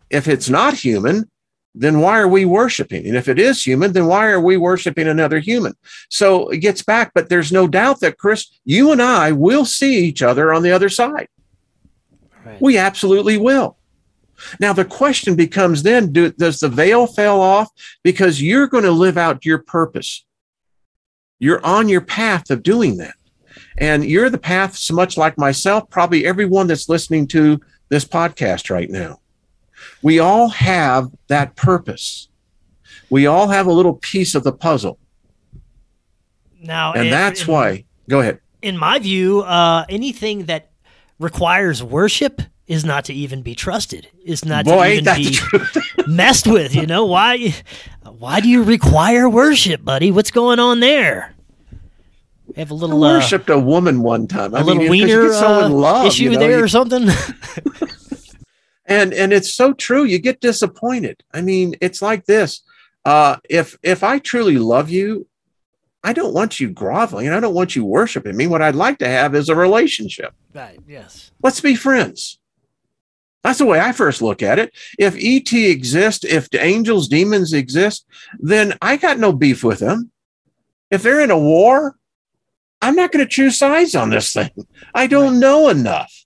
If it's not human, then why are we worshiping? And if it is human, then why are we worshiping another human? So it gets back, but there's no doubt that Chris, you and I will see each other on the other side. Right. We absolutely will. Now the question becomes then do, does the veil fall off because you're going to live out your purpose? You're on your path of doing that. And you're the path so much like myself, probably everyone that's listening to this podcast right now. We all have that purpose. We all have a little piece of the puzzle. Now, and if, that's why. Go ahead. In my view, uh, anything that requires worship is not to even be trusted. Is not Boy, to even be messed with. You know why? Why do you require worship, buddy? What's going on there? We have a little. I worshipped uh, a woman one time. A I little mean, wiener so uh, love, issue you know, there you, or something. and and it's so true you get disappointed i mean it's like this uh, if if i truly love you i don't want you groveling i don't want you worshiping me what i'd like to have is a relationship right yes let's be friends that's the way i first look at it if et exists if the angels demons exist then i got no beef with them if they're in a war i'm not going to choose sides on this thing i don't know enough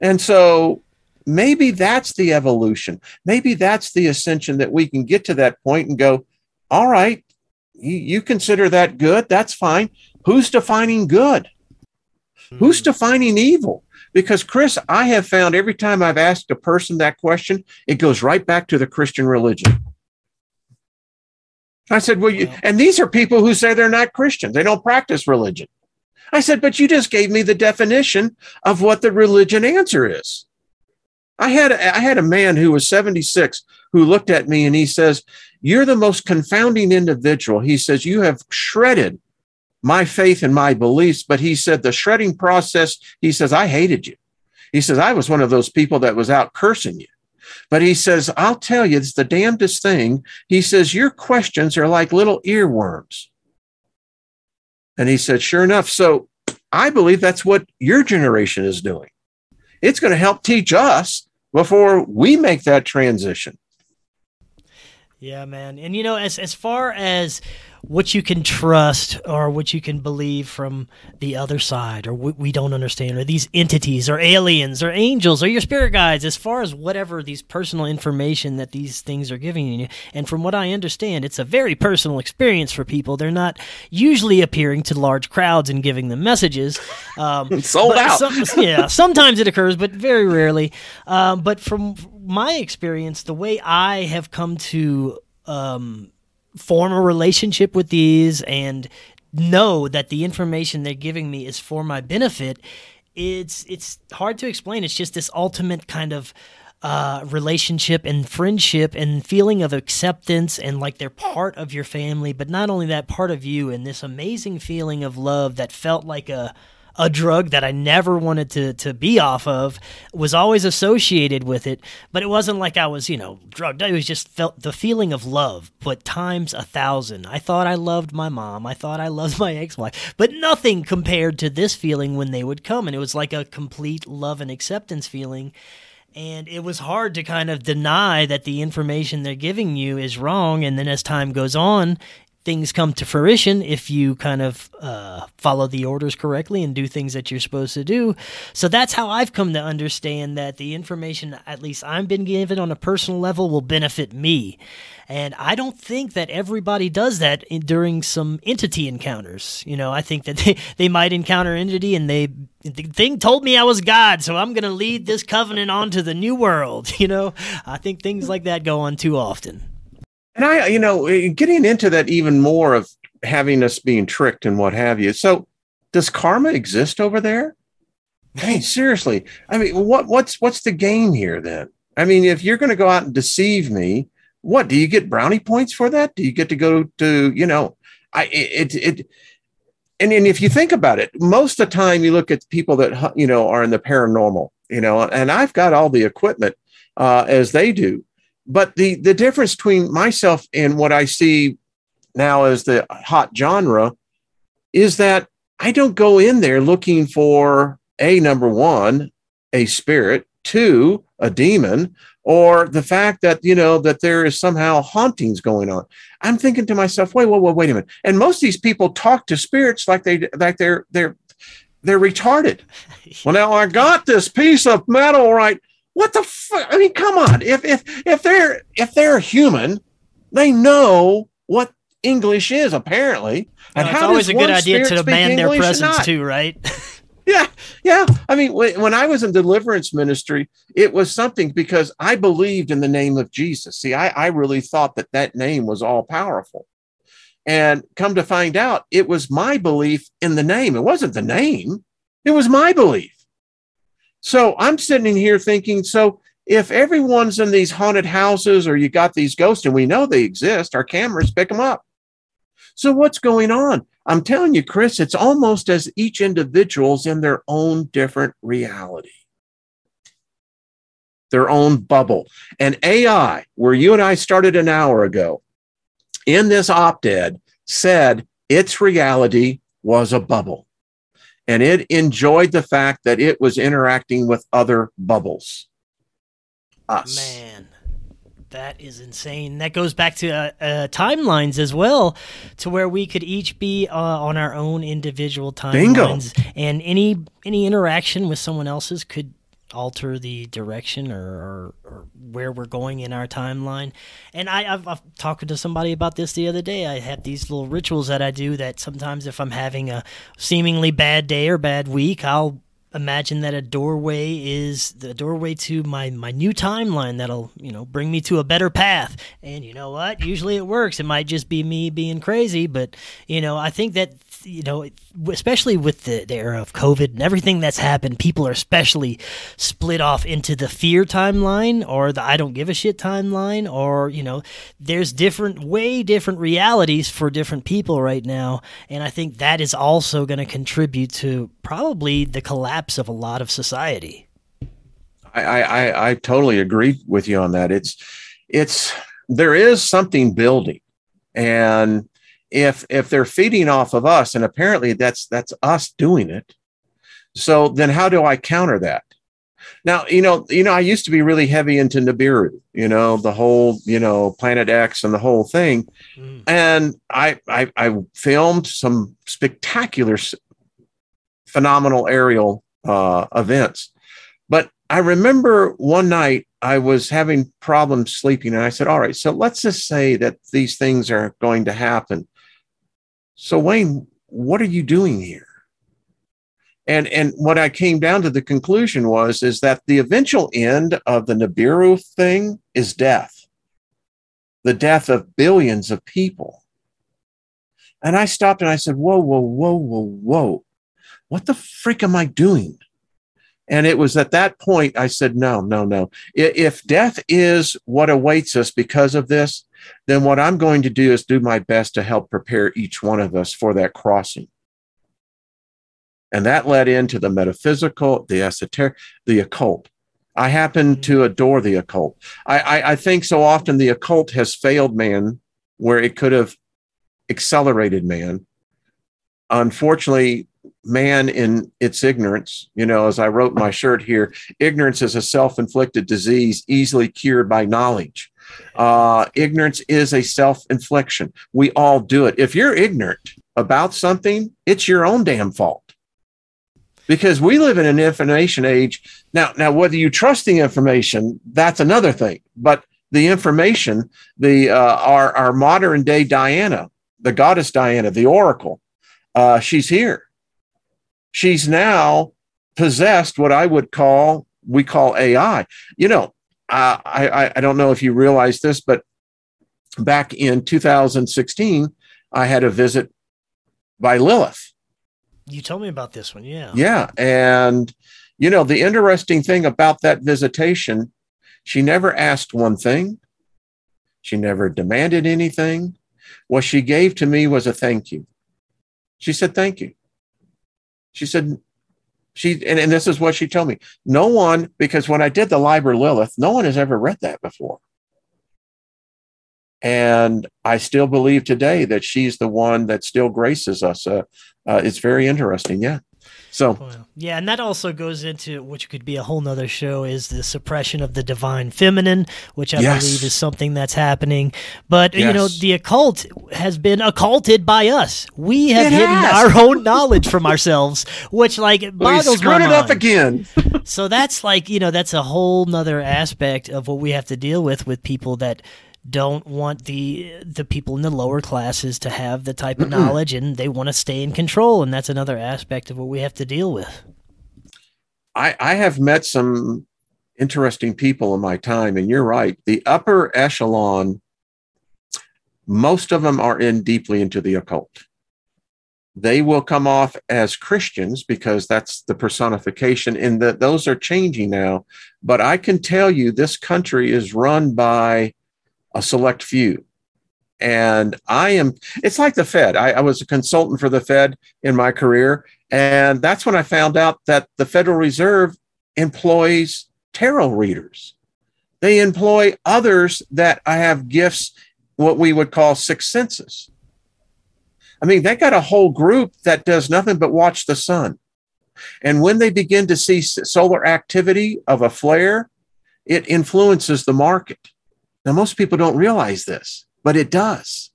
and so maybe that's the evolution. Maybe that's the ascension that we can get to that point and go, all right, you, you consider that good. That's fine. Who's defining good? Mm-hmm. Who's defining evil? Because, Chris, I have found every time I've asked a person that question, it goes right back to the Christian religion. I said, well, you, and these are people who say they're not Christians. They don't practice religion. I said, but you just gave me the definition of what the religion answer is. I had I had a man who was 76 who looked at me and he says, "You're the most confounding individual." He says, "You have shredded my faith and my beliefs." But he said the shredding process. He says, "I hated you." He says, "I was one of those people that was out cursing you." But he says, "I'll tell you, it's the damnedest thing." He says, "Your questions are like little earworms." And he said, "Sure enough." So I believe that's what your generation is doing. It's going to help teach us before we make that transition. Yeah, man. And you know, as as far as what you can trust or what you can believe from the other side or what we don't understand or these entities or aliens or angels or your spirit guides as far as whatever these personal information that these things are giving you. And from what i understand it's a very personal experience for people. They're not usually appearing to large crowds and giving them messages um, sold out. some, yeah sometimes it occurs but very rarely. Um, but from my experience the way i have come to um, form a relationship with these and know that the information they're giving me is for my benefit it's it's hard to explain. It's just this ultimate kind of uh, relationship and friendship and feeling of acceptance and like they're part of your family but not only that part of you and this amazing feeling of love that felt like a a drug that I never wanted to to be off of was always associated with it, but it wasn't like I was, you know, drugged. It was just felt the feeling of love, but times a thousand. I thought I loved my mom. I thought I loved my ex-wife, but nothing compared to this feeling when they would come and it was like a complete love and acceptance feeling. And it was hard to kind of deny that the information they're giving you is wrong. And then as time goes on, things come to fruition if you kind of uh, follow the orders correctly and do things that you're supposed to do. So that's how I've come to understand that the information, at least I'm been given on a personal level, will benefit me. And I don't think that everybody does that in, during some entity encounters. You know, I think that they, they might encounter entity and they the thing told me I was God, so I'm going to lead this covenant onto the new world. You know, I think things like that go on too often. And I, you know, eh, getting into that even more of having us being tricked and what have you. So, does karma exist over there? Hey, seriously. I mean, what what's what's the game here then? I mean, if you're going to go out and deceive me, what do you get brownie points for that? Do you get to go to you know? I it it. and, and if you think about it, most of the time you look at people that you know are in the paranormal, you know, and I've got all the equipment uh, as they do, but the the difference between myself and what I see now as the hot genre is that I don't go in there looking for a number one, a spirit, two, a demon, or the fact that you know that there is somehow hauntings going on. I'm thinking to myself, wait, wait, wait, wait a minute. And most of these people talk to spirits like they like they're they're they're retarded. well, now I got this piece of metal right. What the fuck? I mean, come on. If if if they're if they're human, they know what English is apparently. And it's always a good idea to demand their presence too, right? yeah, yeah. I mean, when I was in deliverance ministry, it was something because I believed in the name of Jesus. See, I, I really thought that that name was all powerful. And come to find out, it was my belief in the name. It wasn't the name, it was my belief. So I'm sitting here thinking, so if everyone's in these haunted houses or you got these ghosts and we know they exist, our cameras pick them up. So what's going on? I'm telling you, Chris, it's almost as each individual's in their own different reality, their own bubble. And AI, where you and I started an hour ago, in this op ed said its reality was a bubble. And it enjoyed the fact that it was interacting with other bubbles. Us. Man. That is insane. That goes back to uh, uh, timelines as well, to where we could each be uh, on our own individual timelines, Bingo. and any any interaction with someone else's could alter the direction or, or, or, where we're going in our timeline. And I, I've, I've talked to somebody about this the other day. I have these little rituals that I do that sometimes if I'm having a seemingly bad day or bad week, I'll imagine that a doorway is the doorway to my my new timeline that'll you know bring me to a better path and you know what usually it works it might just be me being crazy but you know i think that you know, especially with the, the era of COVID and everything that's happened, people are especially split off into the fear timeline or the I don't give a shit timeline, or, you know, there's different, way different realities for different people right now. And I think that is also going to contribute to probably the collapse of a lot of society. I, I, I totally agree with you on that. It's, it's, there is something building and if if they're feeding off of us and apparently that's that's us doing it so then how do i counter that now you know you know i used to be really heavy into nibiru you know the whole you know planet x and the whole thing mm. and I, I i filmed some spectacular phenomenal aerial uh events but i remember one night I was having problems sleeping, and I said, All right, so let's just say that these things are going to happen. So, Wayne, what are you doing here? And, and what I came down to the conclusion was is that the eventual end of the Nibiru thing is death, the death of billions of people. And I stopped and I said, Whoa, whoa, whoa, whoa, whoa. What the freak am I doing? And it was at that point I said, No, no, no. If death is what awaits us because of this, then what I'm going to do is do my best to help prepare each one of us for that crossing. And that led into the metaphysical, the esoteric, the occult. I happen to adore the occult. I, I, I think so often the occult has failed man where it could have accelerated man. Unfortunately, man in its ignorance, you know, as I wrote my shirt here, ignorance is a self inflicted disease easily cured by knowledge. Uh, ignorance is a self infliction. We all do it. If you're ignorant about something, it's your own damn fault. Because we live in an information age. Now, now whether you trust the information, that's another thing. But the information, the uh, our our modern day Diana, the goddess Diana, the oracle, uh, she's here. She's now possessed what I would call we call AI. You know, uh, I, I don't know if you realize this, but back in 2016, I had a visit by Lilith. You told me about this one, yeah. Yeah, and You know, the interesting thing about that visitation, she never asked one thing. She never demanded anything. What she gave to me was a thank you. She said, Thank you. She said, she and, and this is what she told me. No one, because when I did the Liber Lilith, no one has ever read that before. And I still believe today that she's the one that still graces us. Uh, uh, it's very interesting. Yeah. So oh, yeah, and that also goes into which could be a whole nother show is the suppression of the divine feminine, which I yes. believe is something that's happening. But yes. you know, the occult has been occulted by us. We have it hidden has. our own knowledge from ourselves, which like boggles we my mind. it up again. so that's like you know that's a whole nother aspect of what we have to deal with with people that don't want the the people in the lower classes to have the type of mm-hmm. knowledge and they want to stay in control and that's another aspect of what we have to deal with. I i have met some interesting people in my time and you're right. The upper echelon most of them are in deeply into the occult. They will come off as christians because that's the personification and that those are changing now. But i can tell you this country is run by a select few. And I am, it's like the Fed. I, I, was a consultant for the Fed in my career. And that's when I found out that the Federal Reserve employs tarot readers. They employ others that I have gifts, what we would call six senses. I mean, they got a whole group that does nothing but watch the sun. And when they begin to see solar activity of a flare, it influences the market. Now, most people don't realize this, but it does.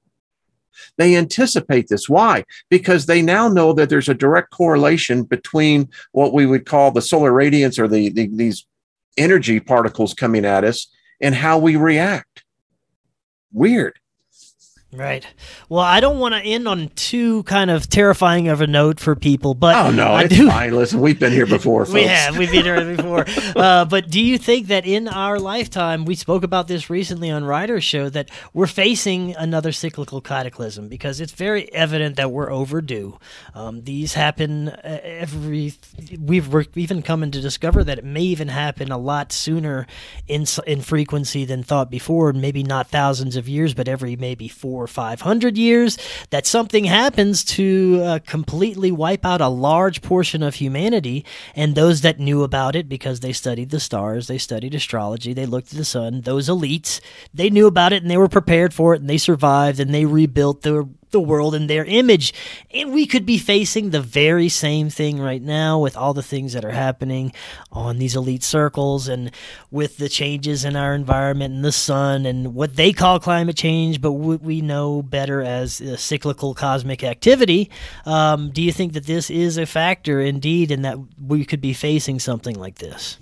They anticipate this. Why? Because they now know that there's a direct correlation between what we would call the solar radiance or the, the these energy particles coming at us and how we react. Weird. Right. Well, I don't want to end on too kind of terrifying of a note for people, but oh no, I it's do... fine. Listen, we've been here before. we have. We've been here before. uh, but do you think that in our lifetime, we spoke about this recently on Ryder's show, that we're facing another cyclical cataclysm because it's very evident that we're overdue. Um, these happen uh, every. We've even coming to discover that it may even happen a lot sooner in in frequency than thought before. Maybe not thousands of years, but every maybe four or 500 years, that something happens to uh, completely wipe out a large portion of humanity. And those that knew about it because they studied the stars, they studied astrology, they looked at the sun, those elites, they knew about it and they were prepared for it and they survived and they rebuilt their the world in their image. And we could be facing the very same thing right now with all the things that are happening on these elite circles and with the changes in our environment and the sun and what they call climate change, but what we know better as cyclical cosmic activity. Um, do you think that this is a factor indeed and that we could be facing something like this?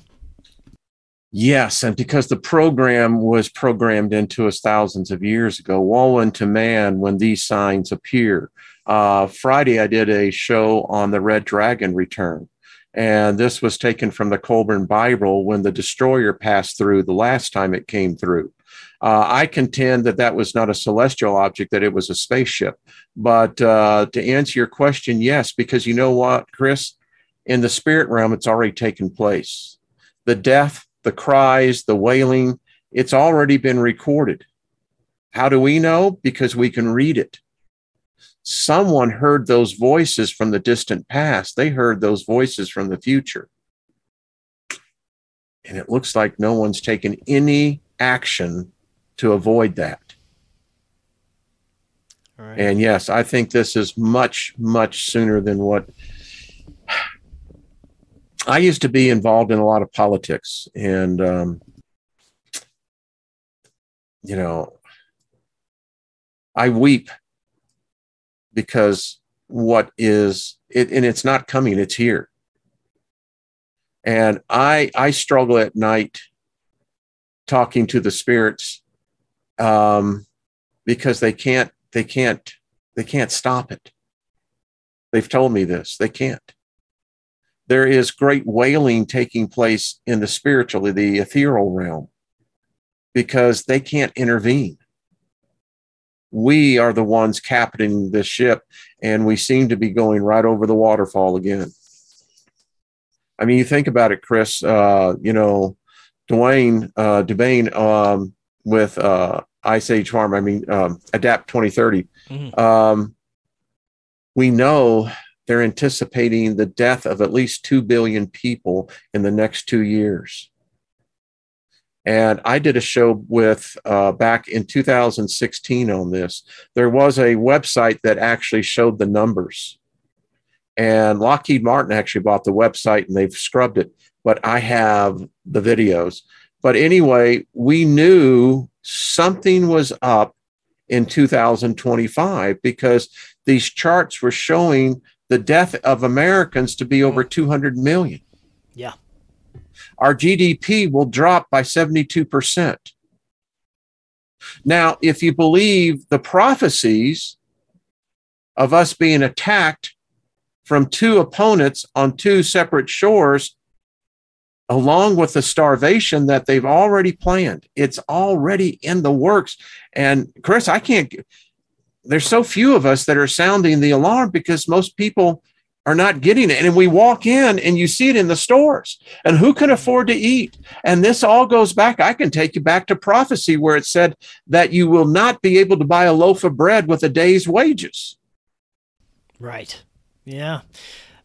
Yes, and because the program was programmed into us thousands of years ago, woe unto man when these signs appear. Uh, Friday, I did a show on the red dragon return, and this was taken from the Kolbrin Bible when the destroyer passed through the last time it came through. Uh, I contend that that was not a celestial object, that it was a spaceship. But uh, to answer your question, yes, because you know what, Chris? In the spirit realm, it's already taken place. The death the cries, the wailing, it's already been recorded. How do we know? Because we can read it. Someone heard those voices from the distant past. They heard those voices from the future. And it looks like no one's taken any action to avoid that. And yes, I think this is much, much sooner than what I used to be involved in a lot of politics, and um, you know, I weep because what is it, and it's not coming; it's here. And I I struggle at night talking to the spirits um, because they can't they can't they can't stop it. They've told me this; they can't there is great wailing taking place in the spiritual, the ethereal realm, because they can't intervene. We are the ones captaining this ship, and we seem to be going right over the waterfall again. I mean, you think about it, Chris. Uh, you know, Dwayne uh, DuByne um, with uh, Ice Age Farm. I mean, um, Adapt 2030. Mm-hmm. Um, we know they're anticipating the death of at least 2 billion people in the next two years. And I did a show with uh, back in 2016 on this. There was a website that actually showed the numbers. And Lockheed Martin actually bought the website and they've scrubbed it, but I have the videos. But anyway, we knew something was up in 2025 because these charts were showing the death of Americans to be hmm. over 200 million. Yeah. Our GDP will drop by 72%. Now, if you believe the prophecies of us being attacked from two opponents on two separate shores, along with the starvation that they've already planned, it's already in the works. And Chris, I can't there's so few of us that are sounding the alarm because most people are not getting it. And we walk in and you see it in the stores. And who can afford to eat? And this all goes back. I can take you back to prophecy where it said that you will not be able to buy a loaf of bread with a day's wages. Right. Yeah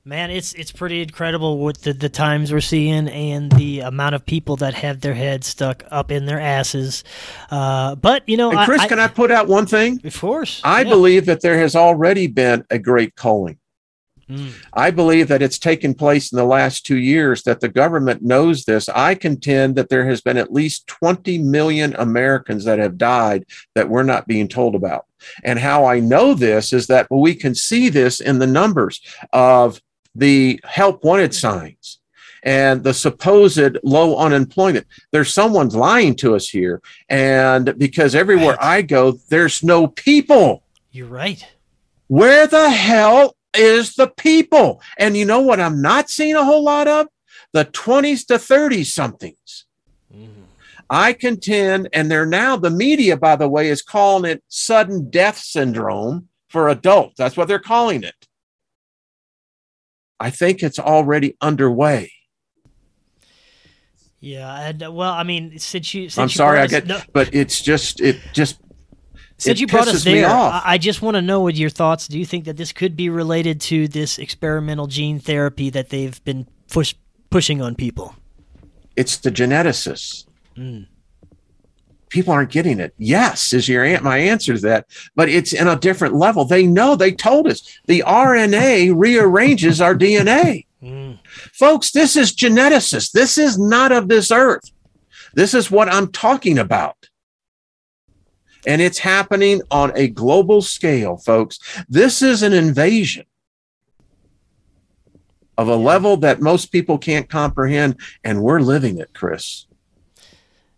man, it's it's pretty incredible what the, the times we're seeing and the amount of people that have their heads stuck up in their asses. Uh, but you know, and Chris, I, can I put out one thing? Of course, I yeah. believe that there has already been a great culling. Mm. I believe that it's taken place in the last two years that the government knows this. I contend that there has been at least 20 million Americans that have died that we're not being told about. And how I know this is that we can see this in the numbers of the help wanted signs and the supposed low unemployment. There's someone's lying to us here. And because everywhere right. I go, there's no people. You're right. Where the hell is the people? And you know what I'm not seeing a whole lot of? The 20s to 30 somethings. Mm-hmm. I contend, and they're now, the media, by the way, is calling it sudden death syndrome for adults. That's what they're calling it. I think it's already underway. Yeah, and uh, well, I mean, since you, since I'm you sorry, I get, no, but it's just, it just. Since it you brought us there, I, I just want to know what your thoughts. Do you think that this could be related to this experimental gene therapy that they've been push, pushing on people? It's the geneticists. Mm people aren't getting it. Yes, is your my answer to that, but it's in a different level. They know. They told us the RNA rearranges our DNA. Mm. Folks, this is geneticists. This is not of this earth. This is what I'm talking about. And it's happening on a global scale, folks. This is an invasion of a level that most people can't comprehend, and we're living it, Chris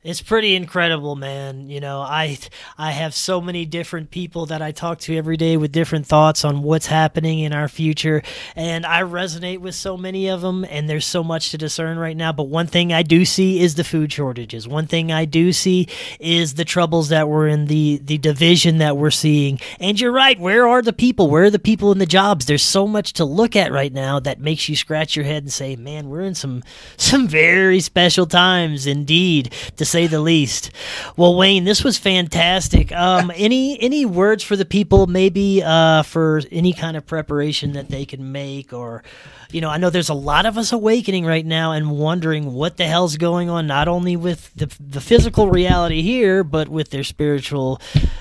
it's pretty incredible, man. You know, I I have so many different people that I talk to every day with different thoughts on what's happening in our future, and I resonate with so many of them. And there's so much to discern right now. But one thing I do see is the food shortages. One thing I do see is the troubles that we're in, the the division that we're seeing. And you're right. Where are the people? Where are the people in the jobs? There's so much to look at right now that makes you scratch your head and say, "Man, we're in some some very special times indeed." To say the least. Well, Wayne, this was fantastic. Um, any any words for the people, maybe uh, for any kind of preparation that they can make, or you know, I know there's a lot of us awakening right now and wondering what the hell's going on, not only with the the physical reality here, but with their spiritual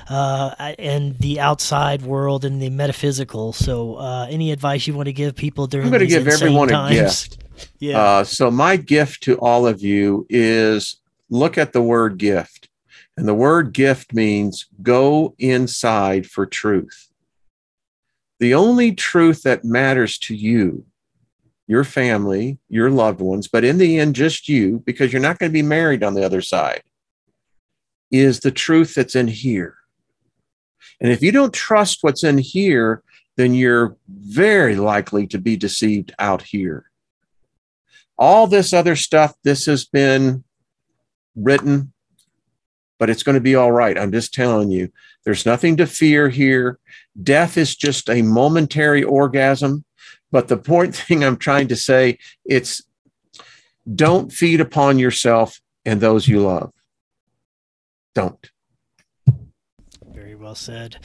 uh, and the outside world and the metaphysical. So, uh, any advice you want to give people during? I'm going to give everyone times? a gift. Yeah. Uh, so my gift to all of you is look at the word gift. And the word gift means go inside for truth. The only truth that matters to you, your family, your loved ones, but in the end, just you, because you're not going to be married on the other side, is the truth that's in here. And if you don't trust what's in here, then you're very likely to be deceived out here. All this other stuff, this has been written, but it's going to be all right. I'm just telling you, there's nothing to fear here. Death is just a momentary orgasm. But the point thing I'm trying to say, it's don't feed upon yourself and those you love. Don't. Very well said.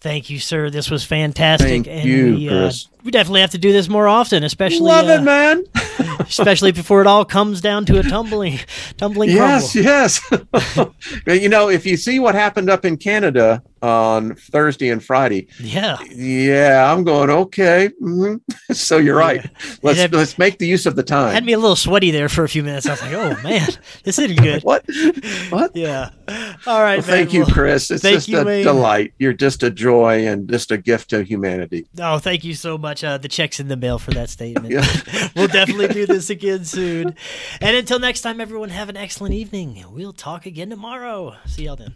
Thank you, sir. This was fantastic. Thank and you, we, uh, Chris. We definitely have to do this more often, especially Love uh, it, man. especially before it all comes down to a tumbling, tumbling Yes, crumble. yes. you know, if you see what happened up in Canada on Thursday and Friday, Yeah, yeah, I'm going okay. mhm. So you're right. Let's had- let's make the use of the time. had me a little sweaty there for a few minutes. I was like, oh man, this isn't good. what? What? Yeah. All right. Well, thank you, Well, Chris. It's just you, a delight. You're just a joy and just a gift to humanity. Oh, thank you so much. Uh, the check's in the mail for that statement. Yeah. we'll definitely do this again soon. And until next time, everyone, have an excellent evening. We'll talk again tomorrow. See y'all then.